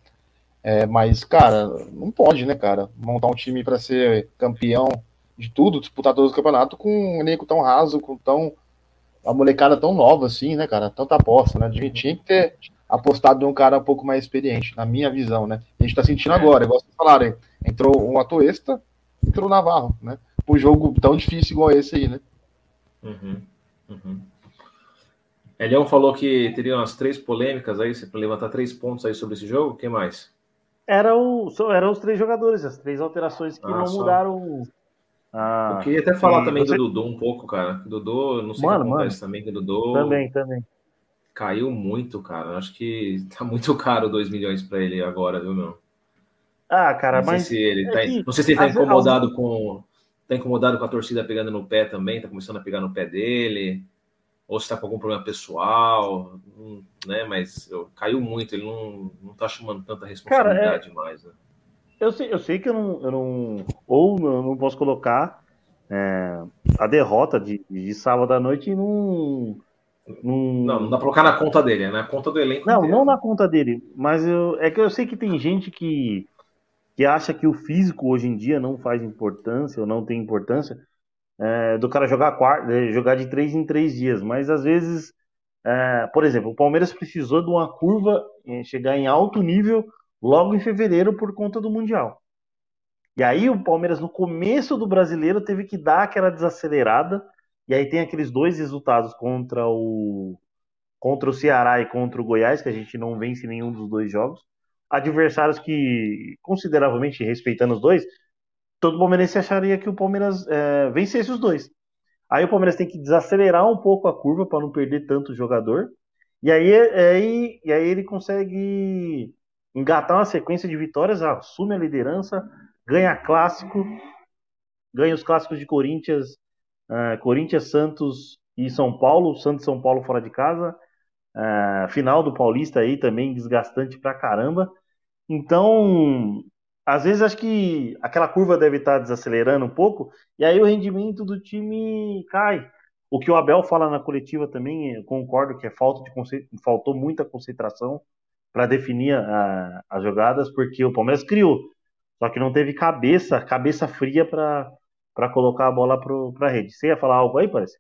É, mas, cara, não pode, né, cara? Montar um time para ser campeão de tudo, disputar todos os campeonatos com um elenco tão raso, com tão a molecada tão nova assim, né, cara? Tanta aposta, né? Tinha que ter apostado em um cara um pouco mais experiente, na minha visão, né? A gente tá sentindo agora, igual vocês falaram, entrou um atuesta, entrou o Navarro, né? Um jogo tão difícil igual esse aí, né? Uhum, uhum. Elião falou que teria umas três polêmicas aí, para levantar três pontos aí sobre esse jogo. O que mais? Era o, eram os três jogadores, as três alterações que ah, não só. mudaram ah, eu queria até falar também você... do Dudu um pouco, cara. Dudu, não sei mano, o que acontece mano. também, que Dudu. Também, também. Caiu muito, cara. Acho que tá muito caro 2 milhões para ele agora, viu, meu? Ah, cara, não mas. Sei se ele é tá, que... Não sei se ele tá incomodado com. Tá incomodado com a torcida pegando no pé também, tá começando a pegar no pé dele. Ou se tá com algum problema pessoal, né? Mas eu, caiu muito, ele não, não tá chamando tanta responsabilidade cara, é... mais, né? Eu sei, eu sei que eu não, eu não ou eu não posso colocar é, a derrota de, de sábado à noite num, num... Não, não dá pra colocar na conta dele, é na conta do elenco. Não, inteiro. não na conta dele, mas eu, é que eu sei que tem gente que, que acha que o físico hoje em dia não faz importância ou não tem importância é, do cara jogar, é, jogar de três em três dias, mas às vezes, é, por exemplo, o Palmeiras precisou de uma curva é, chegar em alto nível logo em fevereiro por conta do Mundial. E aí o Palmeiras, no começo do brasileiro, teve que dar aquela desacelerada. E aí tem aqueles dois resultados contra o contra o Ceará e contra o Goiás, que a gente não vence nenhum dos dois jogos. Adversários que, consideravelmente respeitando os dois, todo palmeirense acharia que o Palmeiras é, vencesse os dois. Aí o Palmeiras tem que desacelerar um pouco a curva para não perder tanto jogador. E aí, aí, e aí ele consegue engatar uma sequência de vitórias, assume a liderança, ganha clássico, ganha os clássicos de Corinthians, uh, Corinthians, Santos e São Paulo, Santos e São Paulo fora de casa, uh, final do Paulista aí também desgastante pra caramba. Então, às vezes acho que aquela curva deve estar desacelerando um pouco, e aí o rendimento do time cai. O que o Abel fala na coletiva também, eu concordo que é falta de faltou muita concentração para definir as jogadas, porque o Palmeiras criou, só que não teve cabeça, cabeça fria para colocar a bola para a rede. Você ia falar algo aí, parece?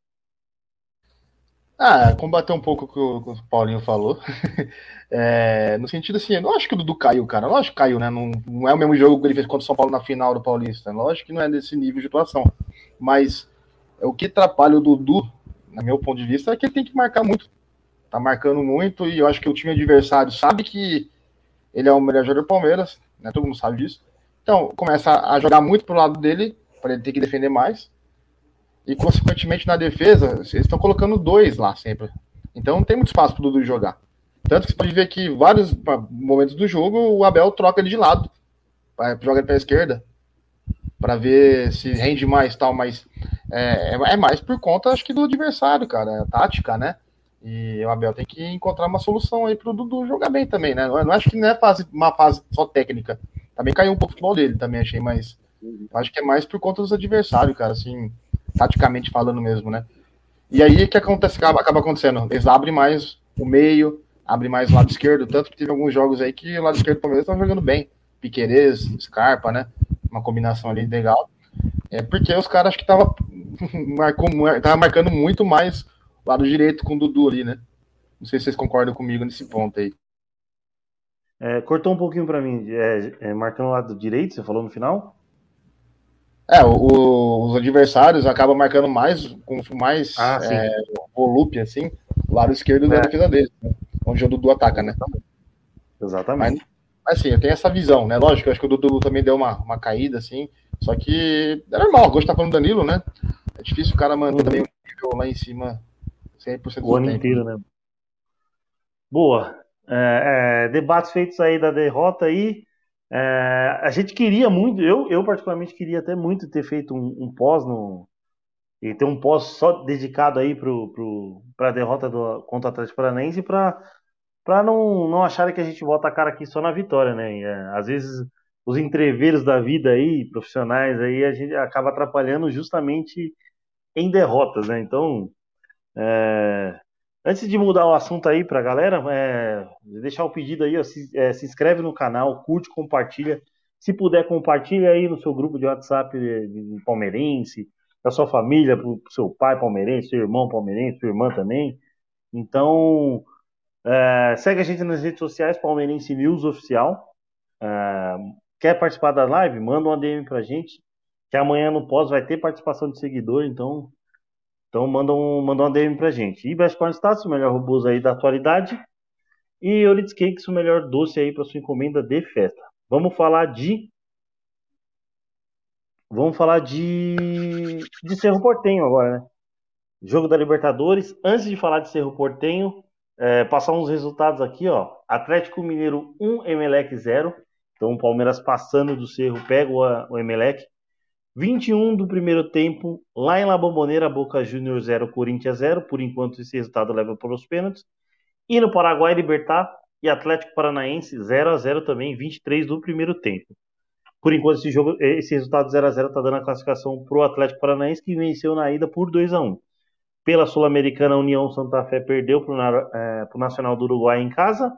Ah, combater um pouco o que o, Paulinho falou. é, no sentido assim, eu acho que o Dudu caiu, cara. Lógico que caiu, né? Não, não é o mesmo jogo que ele fez contra o São Paulo na final do Paulista. Lógico que não é desse nível de atuação. Mas o que atrapalha o Dudu, no meu ponto de vista, é que ele tem que marcar muito. Tá marcando muito e eu acho que o time adversário sabe que ele é o melhor jogador do Palmeiras, né? Todo mundo sabe disso. Então, começa a jogar muito pro lado dele, para ele ter que defender mais. E, consequentemente, na defesa, eles estão colocando dois lá sempre. Então, não tem muito espaço para o Dudu jogar. Tanto que você pode ver que vários momentos do jogo o Abel troca ele de lado, joga ele para a esquerda, para ver se rende mais tal, mas é, é, mais por conta, acho que, do adversário, cara, é tática, né? E o Abel tem que encontrar uma solução aí para o Dudu jogar bem também, né? Eu não acho que não é fase, uma fase só técnica. Também caiu um pouco o futebol dele, também achei, mas acho que é mais por conta dos adversários, cara, assim taticamente falando mesmo, né? E aí o que acontece, acaba, acaba acontecendo? Eles abrem mais o meio, abrem mais o lado esquerdo, tanto que teve alguns jogos aí que o lado esquerdo do Palmeiras estava jogando bem. Piquerez, Scarpa, né? Uma combinação ali legal. É porque os caras acho que tava, marcou, tava marcando muito mais o lado direito com o Dudu ali, né? Não sei se vocês concordam comigo nesse ponto aí. É, cortou um pouquinho para mim. É, é, marcando o lado direito, você falou no final? É, o, os adversários acabam marcando mais, com mais ah, é, assim, o lado esquerdo é. da defesa deles, né? onde o Dudu ataca, né? Exatamente. Mas, assim, eu tenho essa visão, né? Lógico, eu acho que o Dudu também deu uma, uma caída, assim, só que é normal, gosto de estar falando do Danilo, né? É difícil o cara manter também o nível lá em cima 100% do o ano tempo. inteiro, né? Boa. É, é, debates feitos aí da derrota aí. É, a gente queria muito, eu, eu particularmente queria até muito ter feito um, um pós no e ter um pós só dedicado aí para a derrota do, contra o Atlético Paranaense para para não, não acharem que a gente bota a cara aqui só na vitória, né? É, às vezes os entreveros da vida aí, profissionais aí, a gente acaba atrapalhando justamente em derrotas, né? Então, é, Antes de mudar o assunto aí pra galera, é, deixar o pedido aí, ó, se, é, se, inscreve no canal, curte, compartilha. Se puder, compartilha aí no seu grupo de WhatsApp de, palmeirense, da sua família, pro, pro seu pai palmeirense, seu irmão palmeirense, sua irmã também. Então, é, segue a gente nas redes sociais, Palmeirense News Oficial. É, quer participar da live? Manda um ADM pra gente, que amanhã no pós vai ter participação de seguidor, então então manda um, manda um DM pra gente. E Best Corn Status, o melhor robôs aí da atualidade. E Euritz Cakes, o melhor doce aí para sua encomenda de festa. Vamos falar de. Vamos falar de. de Cerro Portenho agora, né? Jogo da Libertadores. Antes de falar de Cerro Portenho, é, passar uns resultados aqui, ó. Atlético Mineiro 1, Emelec 0. Então o Palmeiras passando do Cerro pega o, o Emelec. 21 do primeiro tempo, lá em La Bombonera, Boca Juniors 0, Corinthians 0. Por enquanto, esse resultado leva para os pênaltis. E no Paraguai, Libertar e Atlético Paranaense 0 a 0 também, 23 do primeiro tempo. Por enquanto, esse, jogo, esse resultado 0 a 0 está dando a classificação para o Atlético Paranaense, que venceu na ida por 2 a 1 Pela Sul-Americana, União Santa Fé perdeu para o é, Nacional do Uruguai em casa.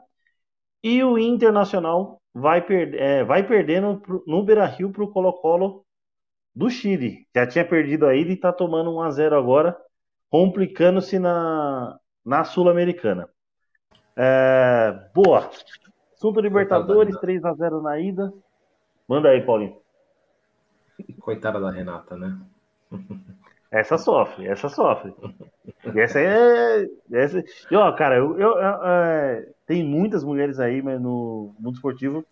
E o Internacional vai, per, é, vai perdendo no Beira Rio para o Colo-Colo do Chile. Já tinha perdido a ida e está tomando 1 a 0 agora, complicando-se na, na Sul-Americana. É, boa. Assunto Libertadores, 3 a 0 na ida. Manda aí, Paulinho. Coitada da Renata, né? Essa sofre, essa sofre. E essa é. Essa... E, ó, cara, eu, eu, eu é, tem muitas mulheres aí mas no mundo esportivo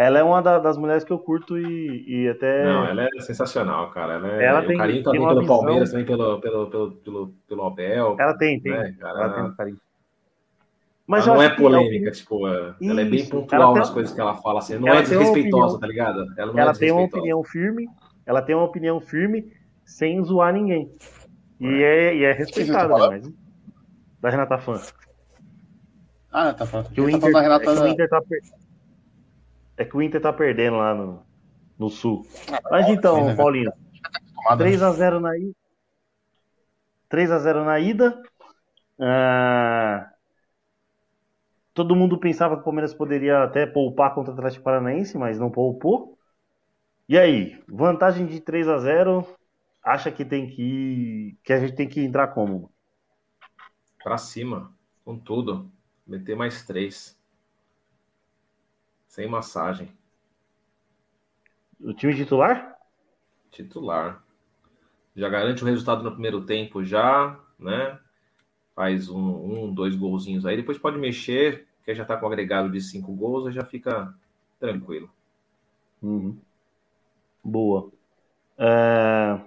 ela é uma da, das mulheres que eu curto e, e, até. Não, ela é sensacional, cara. Ela, é, ela tem, o carinho também pelo visão... Palmeiras, também pelo, pelo, pelo, pelo, pelo Abel. Ela tem, tem. Né, cara, ela tem um carinho. Mas ela não é polêmica, tipo, ela Isso, é bem pontual nas coisas que ela fala, assim, não é desrespeitosa, tá ligado? Ela, ela é tem uma opinião firme, ela tem uma opinião firme sem zoar ninguém. E é, e é respeitada, né? Mas... Da Renata Fã. Ah, tá falando. Que o tá Inter, tá Renata... é que o Inter tá per... É que o Inter tá perdendo lá no, no Sul. Ah, Mas então, né? Paulinho, 3x0 na ida. 3x0 na ida. Ah, todo mundo pensava que o Palmeiras poderia até poupar contra o Atlético Paranaense, mas não poupou. E aí, vantagem de 3 a 0 acha que tem que ir, que a gente tem que entrar como? Pra cima, com tudo. Meter mais três. Sem massagem. O time titular? Titular. Já garante o resultado no primeiro tempo, já, né? Faz um, um dois golzinhos aí. Depois pode mexer, porque já tá com agregado de cinco gols, já fica tranquilo. Uhum. Boa. É,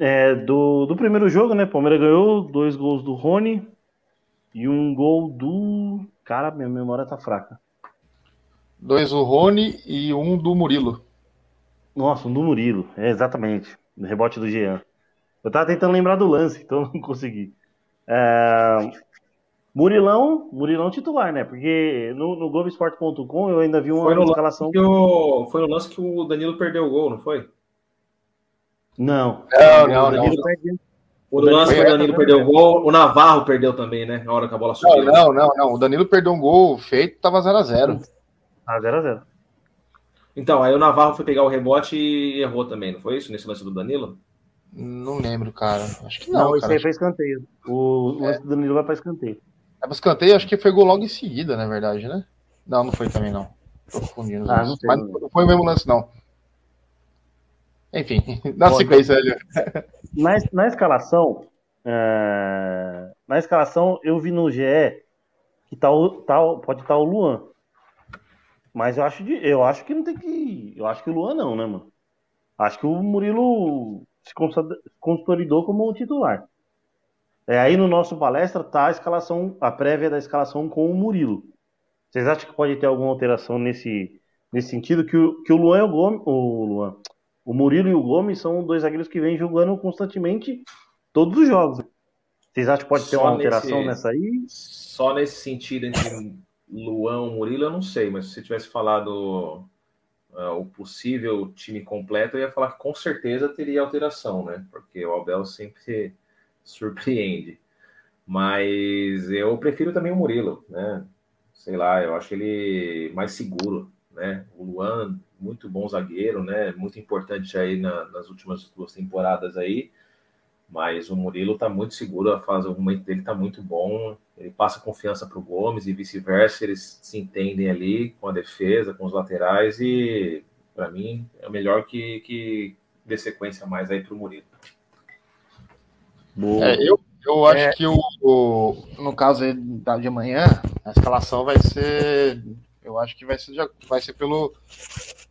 é, do, do primeiro jogo, né? Palmeiras ganhou dois gols do Rony e um gol do. Cara, minha memória tá fraca. Dois do Rony e um do Murilo. Nossa, um do Murilo, é, exatamente. No rebote do Jean. Eu tava tentando lembrar do lance, então não consegui. É, Murilão, Murilão titular, né? Porque no, no Globoesporte.com eu ainda vi uma Foi escalação. que o, foi no lance que o Danilo perdeu o gol, não foi? Não. Não, O não, Danilo não. perde- O lance que o Danilo perdeu o gol, o Navarro perdeu também, né? Na hora que a bola Não, subiu. não, não, não. O Danilo perdeu um gol feito, tava 0x0. Ah, 0x0. Então, aí o Navarro foi pegar o rebote e errou também, não foi isso? Nesse lance do Danilo? Não lembro, cara. Acho que Não, não, esse cara. aí foi escanteio. O lance do Danilo vai pra escanteio. É pra escanteio, acho que foi gol logo em seguida, na verdade, né? Não, não foi também, não. Tô confundindo. Ah, não Mas não. foi o mesmo lance, não. Enfim, dá Pode. sequência, velho. Na, na escalação, é, na escalação eu vi no GE que tá o, tá, pode estar o Luan. Mas eu acho, de, eu acho que não tem que. Eu acho que o Luan não, né, mano? Acho que o Murilo se consolidou como titular. É, aí no nosso palestra tá a escalação, a prévia da escalação com o Murilo. Vocês acham que pode ter alguma alteração nesse, nesse sentido? Que o, que o Luan e o Gomes. O, Luan, o Murilo e o Gomes são dois zagueiros que vêm jogando constantemente todos os jogos. Vocês acham que pode ter Só uma alteração nesse- nessa aí? Só nesse sentido entre Luan Murilo, eu não sei, mas se você tivesse falado ah, o possível time completo, eu ia falar que com certeza teria alteração, né? Porque o Abel sempre surpreende. Mas eu prefiro também o Murilo, né? Sei lá, eu acho ele mais seguro, né? O Luan, muito bom zagueiro, né? Muito importante aí na- nas últimas duas temporadas aí. Mas o Murilo tá muito seguro, a fase, o momento dele tá muito bom. Ele passa confiança para o Gomes e vice-versa. Eles se entendem ali com a defesa, com os laterais e para mim é o melhor que, que dê sequência mais aí para o Murilo. É, eu, eu acho É. que o, o- no caso aí da de amanhã, a escalação vai ser. Eu acho que vai ser, vai ser pelo,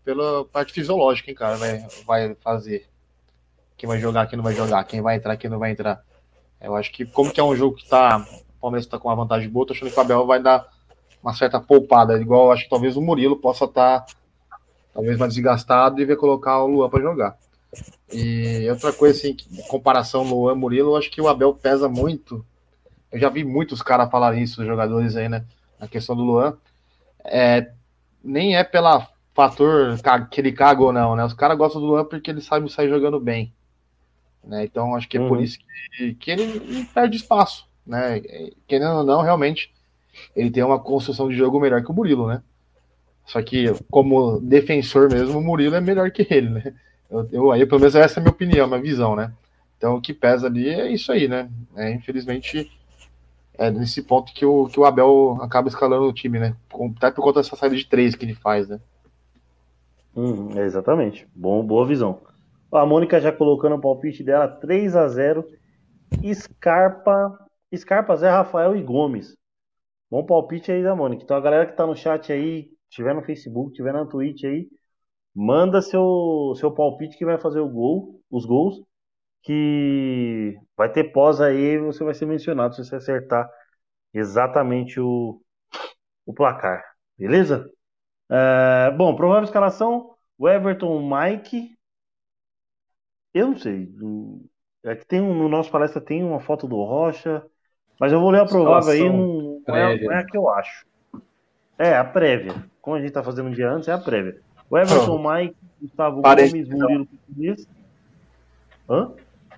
pela parte fisiológica, hein, cara. Vai, vai fazer. Quem vai jogar, quem não vai jogar, quem vai entrar, quem não vai entrar. Eu acho que, como que é um jogo que tá. O Palmeiras tá com uma vantagem boa, tô achando que o Abel vai dar uma certa poupada. Igual acho que talvez o Murilo possa estar talvez mais desgastado e vai colocar o Luan para jogar. E outra coisa, assim, comparação Luan Murilo, eu acho que o Abel pesa muito. Eu já vi muitos caras falarem isso, os jogadores aí, né? Na questão do Luan. É, nem é pela fator que ele caga ou não, né? Os caras gostam do Luan porque ele sabe sair jogando bem. Né? Então acho que é por Uhum. isso que, que ele perde espaço. Né? Querendo ou não, realmente, ele tem uma construção de jogo melhor que o Murilo, né? Só que, como defensor mesmo, o Murilo é melhor que ele, né? Eu, eu, aí, pelo menos, essa é a minha opinião, minha visão, né? Então, o que pesa ali é isso aí, né? É, infelizmente, é nesse ponto que o, que o Abel acaba escalando o time, né? Até por conta dessa saída de três que ele faz, né? Hum, é exatamente. Bom, boa visão. A Mônica já colocando o palpite dela 3 a 0 Scarpa, Scarpa, Zé Rafael e Gomes. Bom palpite aí da Mônica. Então a galera que tá no chat aí, tiver no Facebook, tiver na Twitch aí, manda seu seu palpite que vai fazer o gol, os gols, que vai ter pós aí, você vai ser mencionado se você acertar exatamente o, o placar. Beleza? É, bom, provável escalação: o Everton, o Mike. Eu não sei. É que tem um, no nosso palestra tem uma foto do Rocha, mas eu vou ler a provável aí, não, não é, não é a que eu acho. É, a prévia. Como a gente tá fazendo um dia antes, é a prévia. O Everton, o Mike, Gustavo Parei. Gomes, Murilo Piqueires. Hã?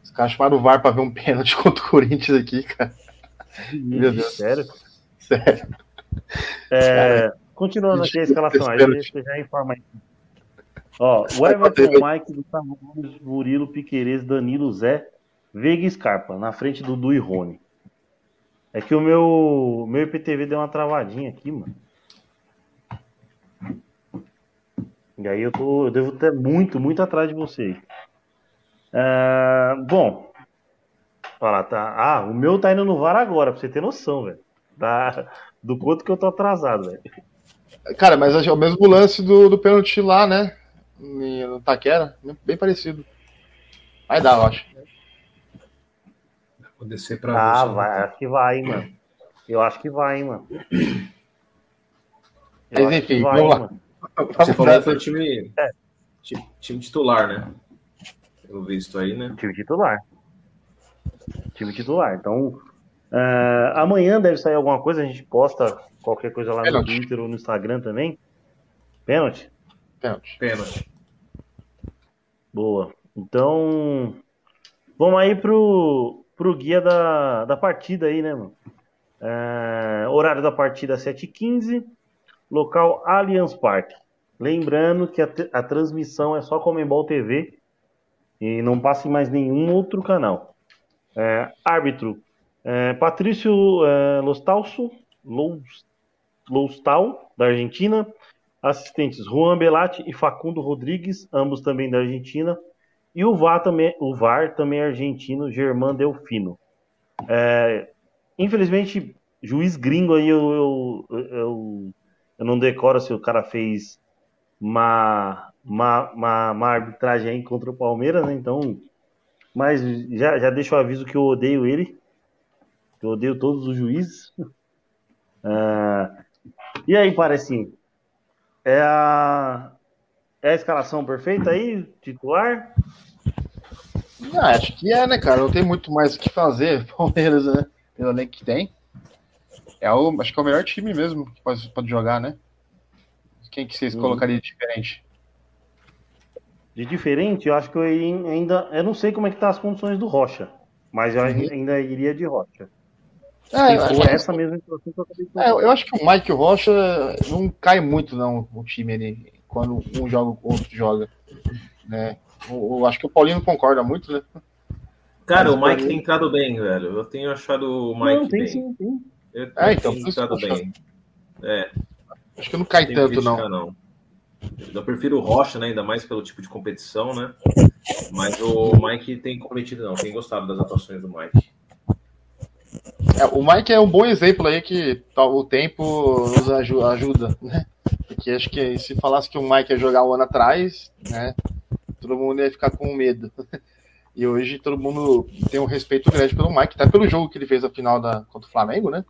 Os caras chamaram o VAR pra ver um pênalti contra o Corinthians aqui, cara. Meu Deus. Sério? Sério. É, continuando aqui a escalação, aí Pênalti. você já informa aí. Ó, o Everton, Mike, Gustavo Gomes, Murilo, Piqueires, Danilo, Zé, Veiga e Scarpa, na frente do Du e Rony. É que o meu, meu IPTV deu uma travadinha aqui, mano. E aí eu, tô, eu devo ter muito, muito atrás de vocês. É, bom, fala, tá. Ah, o meu tá indo no VAR agora, pra você ter noção, velho. Da, do quanto que eu tô atrasado, velho. Cara, mas é o mesmo lance do, do pênalti lá, né? No Taquera, bem parecido. Vai dar, eu acho. Vou descer pra Ah, você, vai, né? acho que vai, hein, mano. Eu acho que vai, hein, mano. Eu Mas enfim, vai, vamos lá. mano. Você falou que foi o time, ti- time titular, né? Pelo visto aí, né? Time titular. Time titular. Então, é, amanhã deve sair alguma coisa, a gente posta qualquer coisa lá no. Twitter ou no Instagram também. Pênalti? Pênalti. Pênalti. Boa. Então, vamos aí pro, pro guia da, da partida aí, né, mano? É, horário da partida 7h15, local Allianz Parque. Lembrando que a, a transmissão é só Comembol TV e não passa em mais nenhum outro canal. É, árbitro, é, Patrício é, Lostalso, Loustal, da Argentina. Assistentes Juan Belatti e Facundo Rodrigues, ambos também da Argentina. E o VAR também, o VAR também é argentino, Germán Delfino. É, infelizmente, juiz gringo aí eu, eu, eu, eu não decoro se o cara fez uma, uma, uma, uma arbitragem aí contra o Palmeiras, né? Então, mas já, já deixo o aviso que eu odeio ele. Eu odeio todos os juízes. Ah, e aí, Parecinho? É a, é a escalação perfeita aí? Titular? Ah, acho que é, né, cara? Não tem muito mais o que fazer, Palmeiras, né? Pelo elenco que tem. É o, acho que é o melhor time mesmo que pode, pode jogar, né? Quem que vocês Uhum. colocariam de diferente? De diferente, eu acho que eu ainda. Eu não sei como é que tá as condições do Rocha, mas eu Uhum. ainda iria de Rocha. É, eu Se acho for que- essa mesma situação que eu acabei de É, eu acho que o Mike Rocha não cai muito, não, o time ali, quando um joga, o outro joga. Né? Eu, eu acho que o Paulinho concorda muito, né? Cara, Mas o Mike mim- tem entrado bem, velho. Eu tenho achado o Mike Não, tem bem. sim, tem. Eu É, então, tenho entrado bem. É, Acho que não cai tem tanto, crítica, não. não. Eu prefiro o Rocha, né? Ainda mais pelo tipo de competição, né? Mas o Mike tem comprometido, não. Tem gostado das atuações do Mike. É, o Mike é um bom exemplo aí que tá, o tempo nos aju- ajuda, né? Porque acho que se falasse que o Mike ia jogar um ano atrás, né? Todo mundo ia ficar com medo. E hoje todo mundo tem um respeito grande pelo Mike, até pelo jogo que ele fez a final da, contra o Flamengo, né?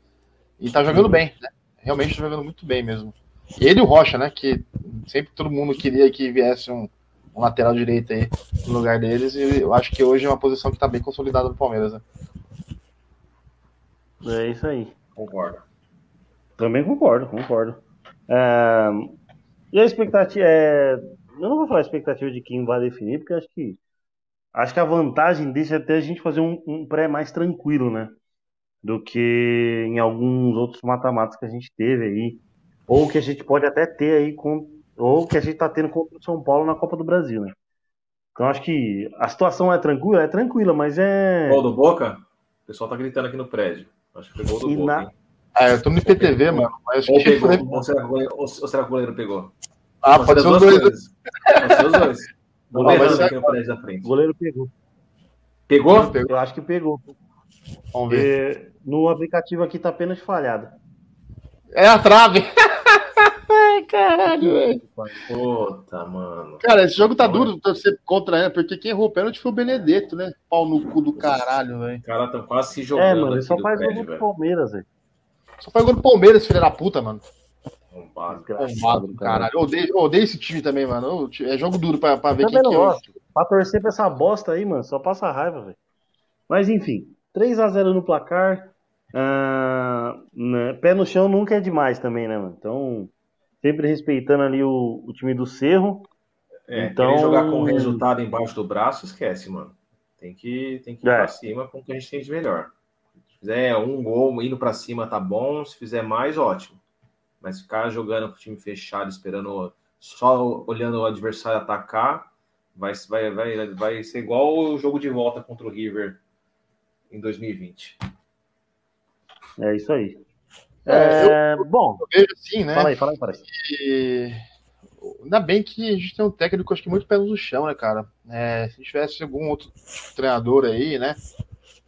E tá jogando bem, né? Realmente tá jogando muito bem mesmo. Ele e o Rocha, né? Que sempre todo mundo queria que viesse um, um lateral direito aí no lugar deles. E eu acho que hoje é uma posição que tá bem consolidada no Palmeiras, né? É isso aí. Concordo. Também concordo, concordo. É, E a expectativa é. Eu não vou falar a expectativa de quem vai definir, porque acho que. Acho que a vantagem deixa até a gente fazer um, um pré mais tranquilo, né? Do que em alguns outros mata-matas que a gente teve aí. Ou que a gente pode até ter aí com. Ou que a gente tá tendo contra o São Paulo na Copa do Brasil, né? Então acho que a situação é tranquila, é tranquila, mas é. Gol do Boca? O pessoal tá gritando aqui no prédio. Acho que foi gol do E Boca, na-? Ah, eu tô no IPTV, mano. Mas acho Ou que pegou, foi... ou será, que o goleiro- ou- ou será que o goleiro pegou? Ah, pode ser os dois. coisas. Pode ser os dois. Vou Não, vai berrando ser aqui no prédio da frente. O goleiro pegou. Pegou? Eu acho que pegou. Vamos ver. Porque no aplicativo aqui tá apenas falhada. É a trave. Caralho, velho. Puta, mano. Cara, esse jogo tá duro torcer contra, né? Porque quem errou o pênalti foi o Benedetto, né? Pau no cu do caralho, velho. Os caras estão quase se jogando É, mano, ele só do faz gol velho. Palmeiras, velho. Só foi gol do Palmeiras, filho da puta, mano. Bombado do caralho. Eu odeio, eu odeio esse time também, mano. É jogo duro pra, pra ver quem que é. Pra torcer pra essa bosta aí, mano, só passa raiva, velho. Mas enfim, 3x0 no placar. Ah, né, Pé no chão nunca é demais também, né, mano? Então, sempre respeitando ali o, o time do Cerro. É, Então- jogar com o resultado embaixo do braço, esquece, mano. Tem que, tem que ir É. pra cima com o que a gente tem de melhor. Se fizer um gol indo pra cima, tá bom. Se fizer mais, ótimo. Mas ficar jogando com o time fechado, esperando, só olhando o adversário atacar, vai, vai, vai, vai ser igual o jogo de volta contra o River em 2020. É isso aí. É, É, Bom, Eu vejo assim, né? fala aí, fala aí, fala aí. E... Ainda bem que a gente tem um técnico, acho que muito pé no chão, né, cara? É, se tivesse algum outro treinador aí, né?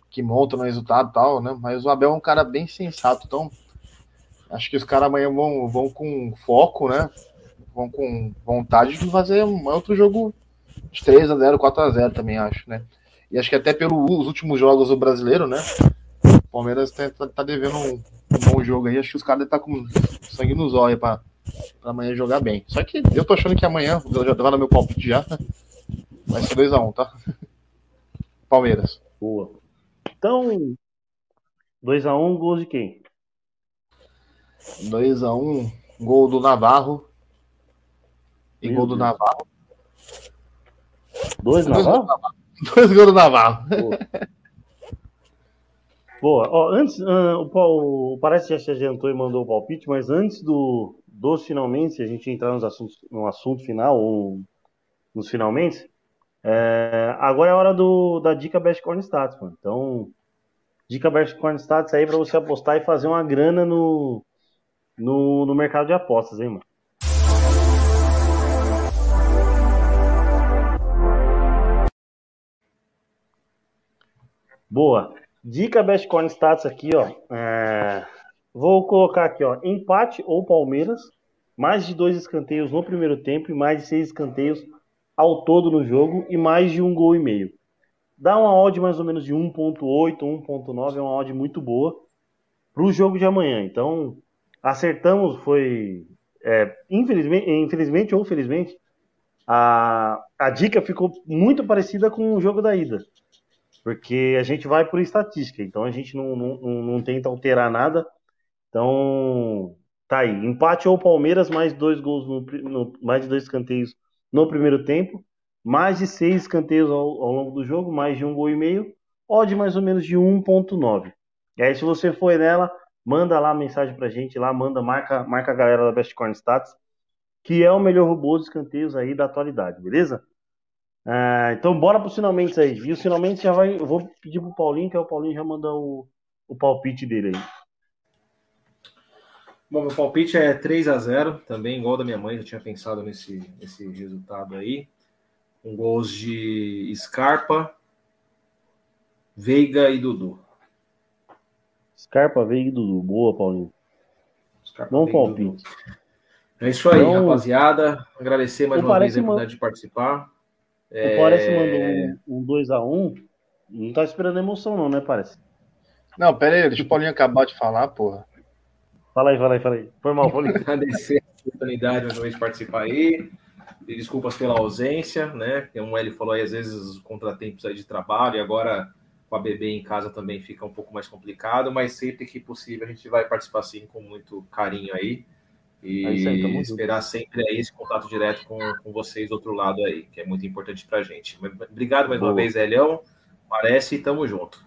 Que monta no resultado e tal, né? Mas o Abel é um cara bem sensato, então acho que os caras amanhã vão, vão com foco, né? Vão com vontade de fazer um outro jogo de 3x0, 4x0 também, acho, né? E acho que até pelos últimos jogos do brasileiro, né? O Palmeiras tá, tá- tá devendo um, um bom jogo aí. Acho que os caras estar com sangue nos olhos pra amanhã jogar bem. Só que eu tô achando que amanhã, eu já tava no meu palpite já, vai ser 2x1, tá? Palmeiras. Boa. Então, 2x1, gols de quem? 2x1, gol do Navarro. E Meu gol do Deus. Navarro. 2 Dois Navarro? gols do Navarro. Dois gols do Navarro. Boa. Ó, antes, ah, o, Paulo- parece que já se adiantou e mandou o palpite, mas antes do, dos finalmente, a gente entrar nos assuntos, no assunto final ou nos finalmente, é, agora é a hora do, da dica Best Corn Stats, mano. Então, dica Best Corn Stats aí pra você apostar e fazer uma grana no, no, no mercado de apostas, hein, mano. Boa. Dica Best Corn Stats aqui, ó. É, Vou colocar aqui, ó. Empate ou Palmeiras. Mais de dois escanteios no primeiro tempo e mais de seis escanteios ao todo no jogo e mais de um gol e meio. Dá uma odd mais ou menos de 1.8, 1.9, é uma odd muito boa para o jogo de amanhã. Então, acertamos, foi é, infelizmente, infelizmente ou felizmente, a, a dica ficou muito parecida com o jogo da ida. Porque a gente vai por estatística, então a gente não, não, não, tenta alterar nada. Então, tá aí. Empate ou Palmeiras, mais dois gols, no, no- mais de dois escanteios no primeiro tempo, mais de seis escanteios ao, ao longo do jogo, mais de um gol e meio, odd mais ou menos de 1.9. E aí, se você for nela, manda lá a mensagem pra gente, lá, manda, marca, marca a galera da Best Corn Stats, que é o melhor robô de escanteios aí da atualidade, beleza? Ah, então bora pros finalmente aí. E os finalmente já vai. Eu vou pedir pro Paulinho, que é o Paulinho já manda o, o palpite dele aí. Bom, meu palpite é 3 a 0 também igual da minha mãe, já tinha pensado nesse, nesse resultado aí. Com gols de Scarpa, Veiga e Dudu. Scarpa, Veiga e Dudu. Boa, Paulinho. Scarpa, Bom palpite. É isso aí, Então- rapaziada. Agradecer mais O uma vez a oportunidade de participar. O Parece mandou um, um 2x1. Não tá esperando emoção, não, né, Parece? Não, pera aí, deixa o Paulinho acabar de falar, porra. Fala aí, fala aí, fala aí. Foi mal, Paulinho. agradecer a oportunidade mais uma vez de participar aí. E desculpas pela ausência, né? Como ele falou aí, às vezes os contratempos aí de trabalho, e agora com a bebê em casa também fica um pouco mais complicado, mas sempre que possível a gente vai participar sim com muito carinho aí. E É isso aí, esperar sempre aí esse contato direto com, com vocês do outro lado aí, que é muito importante pra gente. Mas Obrigado mais uma Boa. vez, Elião. Parece e tamo junto.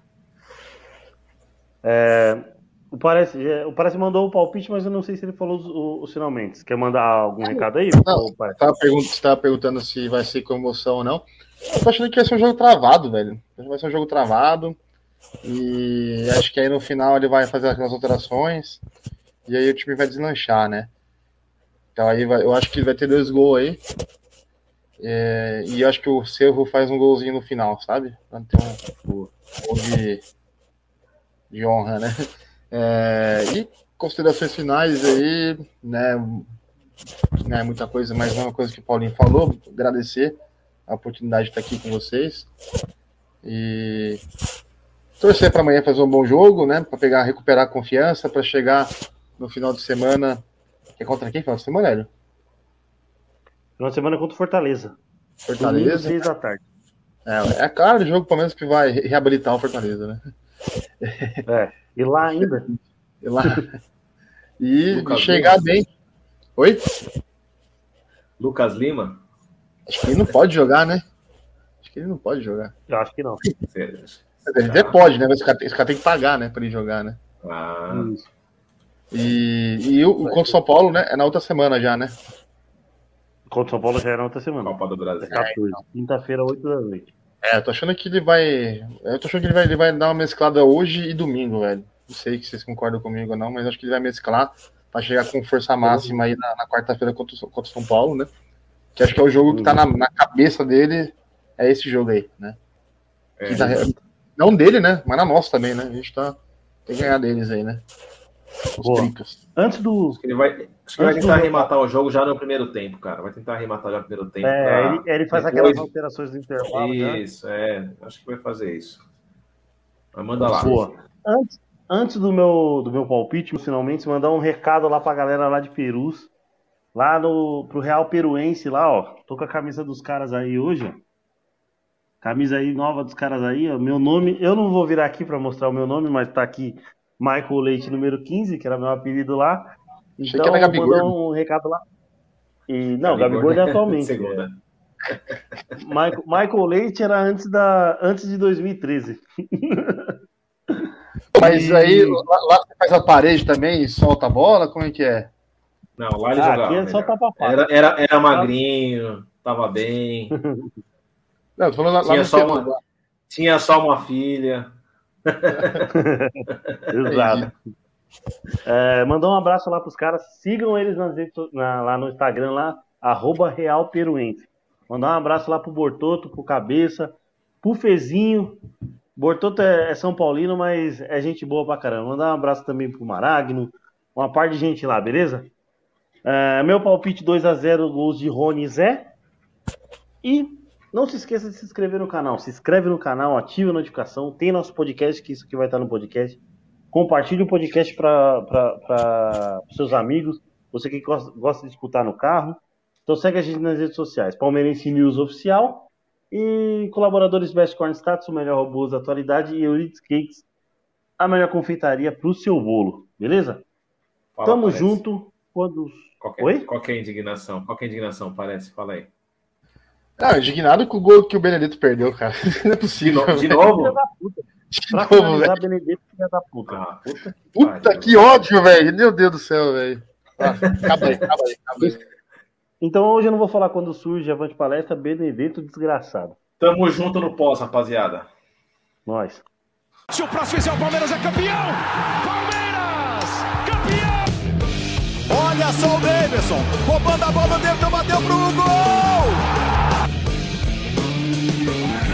O Parece, é, o Parece mandou o palpite, mas eu não sei se ele falou os, os, os finalmente. Quer mandar algum recado aí? Não. Ô, Parece? Tava pergun você tava perguntando se vai ser com emoção ou não. Eu tô achando que vai ser um jogo travado, velho. Vai ser um jogo travado. E acho que aí no final ele vai fazer aquelas alterações. E aí o time vai deslanchar, né? Então aí vai- eu acho que vai ter dois gols aí. É, e acho que o Cerro faz um golzinho no final, sabe? Pra ter um gol de, de honra, né? É, e considerações finais aí, né? Não é muita coisa, mas uma coisa que o Paulinho falou. Agradecer a oportunidade de estar aqui com vocês. E torcer para amanhã fazer um bom jogo, né? Para pegar, recuperar a confiança, para chegar no final de semana. Que é contra quem? Final de semana, Hélio? Final de semana contra o Fortaleza. Domingo, Fortaleza. seis da tarde. É, é a cara jogo, pelo menos, que vai reabilitar o Fortaleza, né? É. E lá ainda, E lá. E Lucas chegar Lima. bem. Oi? Lucas Lima. Acho que ele não pode jogar, né? Acho que ele não pode jogar. eu acho que não. Ele até pode, né? Mas esse cara, esse cara tem que pagar, né? Pra ele jogar, né? Ah, E, e o, o contra o São Paulo, né? É na outra semana já, né? Contra o São Paulo já era na outra semana. Copa do Brasil. É 14. Quinta-feira, 8 da noite. É, eu tô achando que ele vai. Eu tô achando que ele vai, ele vai dar uma mesclada hoje e domingo, velho. Não sei se vocês concordam comigo ou não, mas acho que ele vai mesclar para chegar com força máxima aí na, na quarta-feira contra, contra o São Paulo, né? Que acho que é o jogo que tá na, na cabeça dele, é esse jogo aí, né? É, tá- não dele, né? Mas na nossa também, né? A gente tá. Tem que ganhar deles aí, né? Boa. trincas. Antes do. acho que ele vai, acho que ele vai tentar do- arrematar o jogo já no primeiro tempo, cara. Vai tentar arrematar já no primeiro tempo. É, pra- ele, ele faz depois- aquelas alterações do intervalo. né? Isso, é. Acho que vai fazer isso. Mas manda lá. Boa. Antes, antes do, meu, do meu palpite, finalmente, mandar um recado lá pra galera lá de Perus. Lá no, pro Real Peruense, lá, ó. Tô com a camisa dos caras aí hoje, ó. Camisa aí nova dos caras aí, ó. Meu nome, eu não vou virar aqui pra mostrar o meu nome, mas tá aqui Michael Leite, número 15, que era meu apelido lá. Achei Então, que era Gabigol. mandar um recado lá. E, não, Gabigol é atualmente. Segunda. Michael, Michael Leite era antes, da, antes de 2013. Mas E- aí, lá, lá você faz a parede também e solta a bola? Como é que é? Não, lá ele Ah, jogava. aqui é só. Era, era, era magrinho, tava bem, Não, tô falando lá, lá Tinha no só uma- lá. tinha só uma filha. Exato. É, mandar um abraço lá pros caras. Sigam eles nas na- lá no Instagram, lá, arroba Real Peruense. Mandar um abraço lá pro Bortoto, pro Cabeça, pro Fezinho. Bortoto é, é São Paulino, mas é gente boa pra caramba. Mandar um abraço também pro Maragno, uma parte de gente lá, beleza? É, meu palpite 2 a 0 gols de Rony Zé. E não se esqueça de se inscrever no canal. Se inscreve no canal, ative a notificação. Tem nosso podcast, que isso aqui vai estar no podcast. Compartilhe o podcast para os seus amigos. Você que gosta, gosta de escutar no carro. Então segue a gente nas redes sociais. Palmeirense News Oficial. E colaboradores Best Corn Status, o melhor robôs da atualidade. E Euridice Cakes, a melhor confeitaria para o seu bolo. Beleza? Fala, Tamo parece. junto. Quando... Qual que, é, Oi? qual que é a indignação? Qual que é a indignação? Parece, fala aí. Ah, indignado com o gol que o Benedito perdeu, cara. Não é De, possível. de novo? De novo, finalizar, velho. Benedito, filha da puta. Ah, puta que Puta pariu. que ódio, velho. Meu Deus do céu, velho. Ah, acaba aí, acaba aí, acaba aí. Então hoje eu não vou falar quando surge Avante Palestra, Benedito desgraçado. Tamo junto no pós, rapaziada. Nós. Se o próximo fizer o Palmeiras é campeão! Palmeiras! Campeão! Olha só o Davidson, roubando a bola dentro, bateu pro gol! Thank you.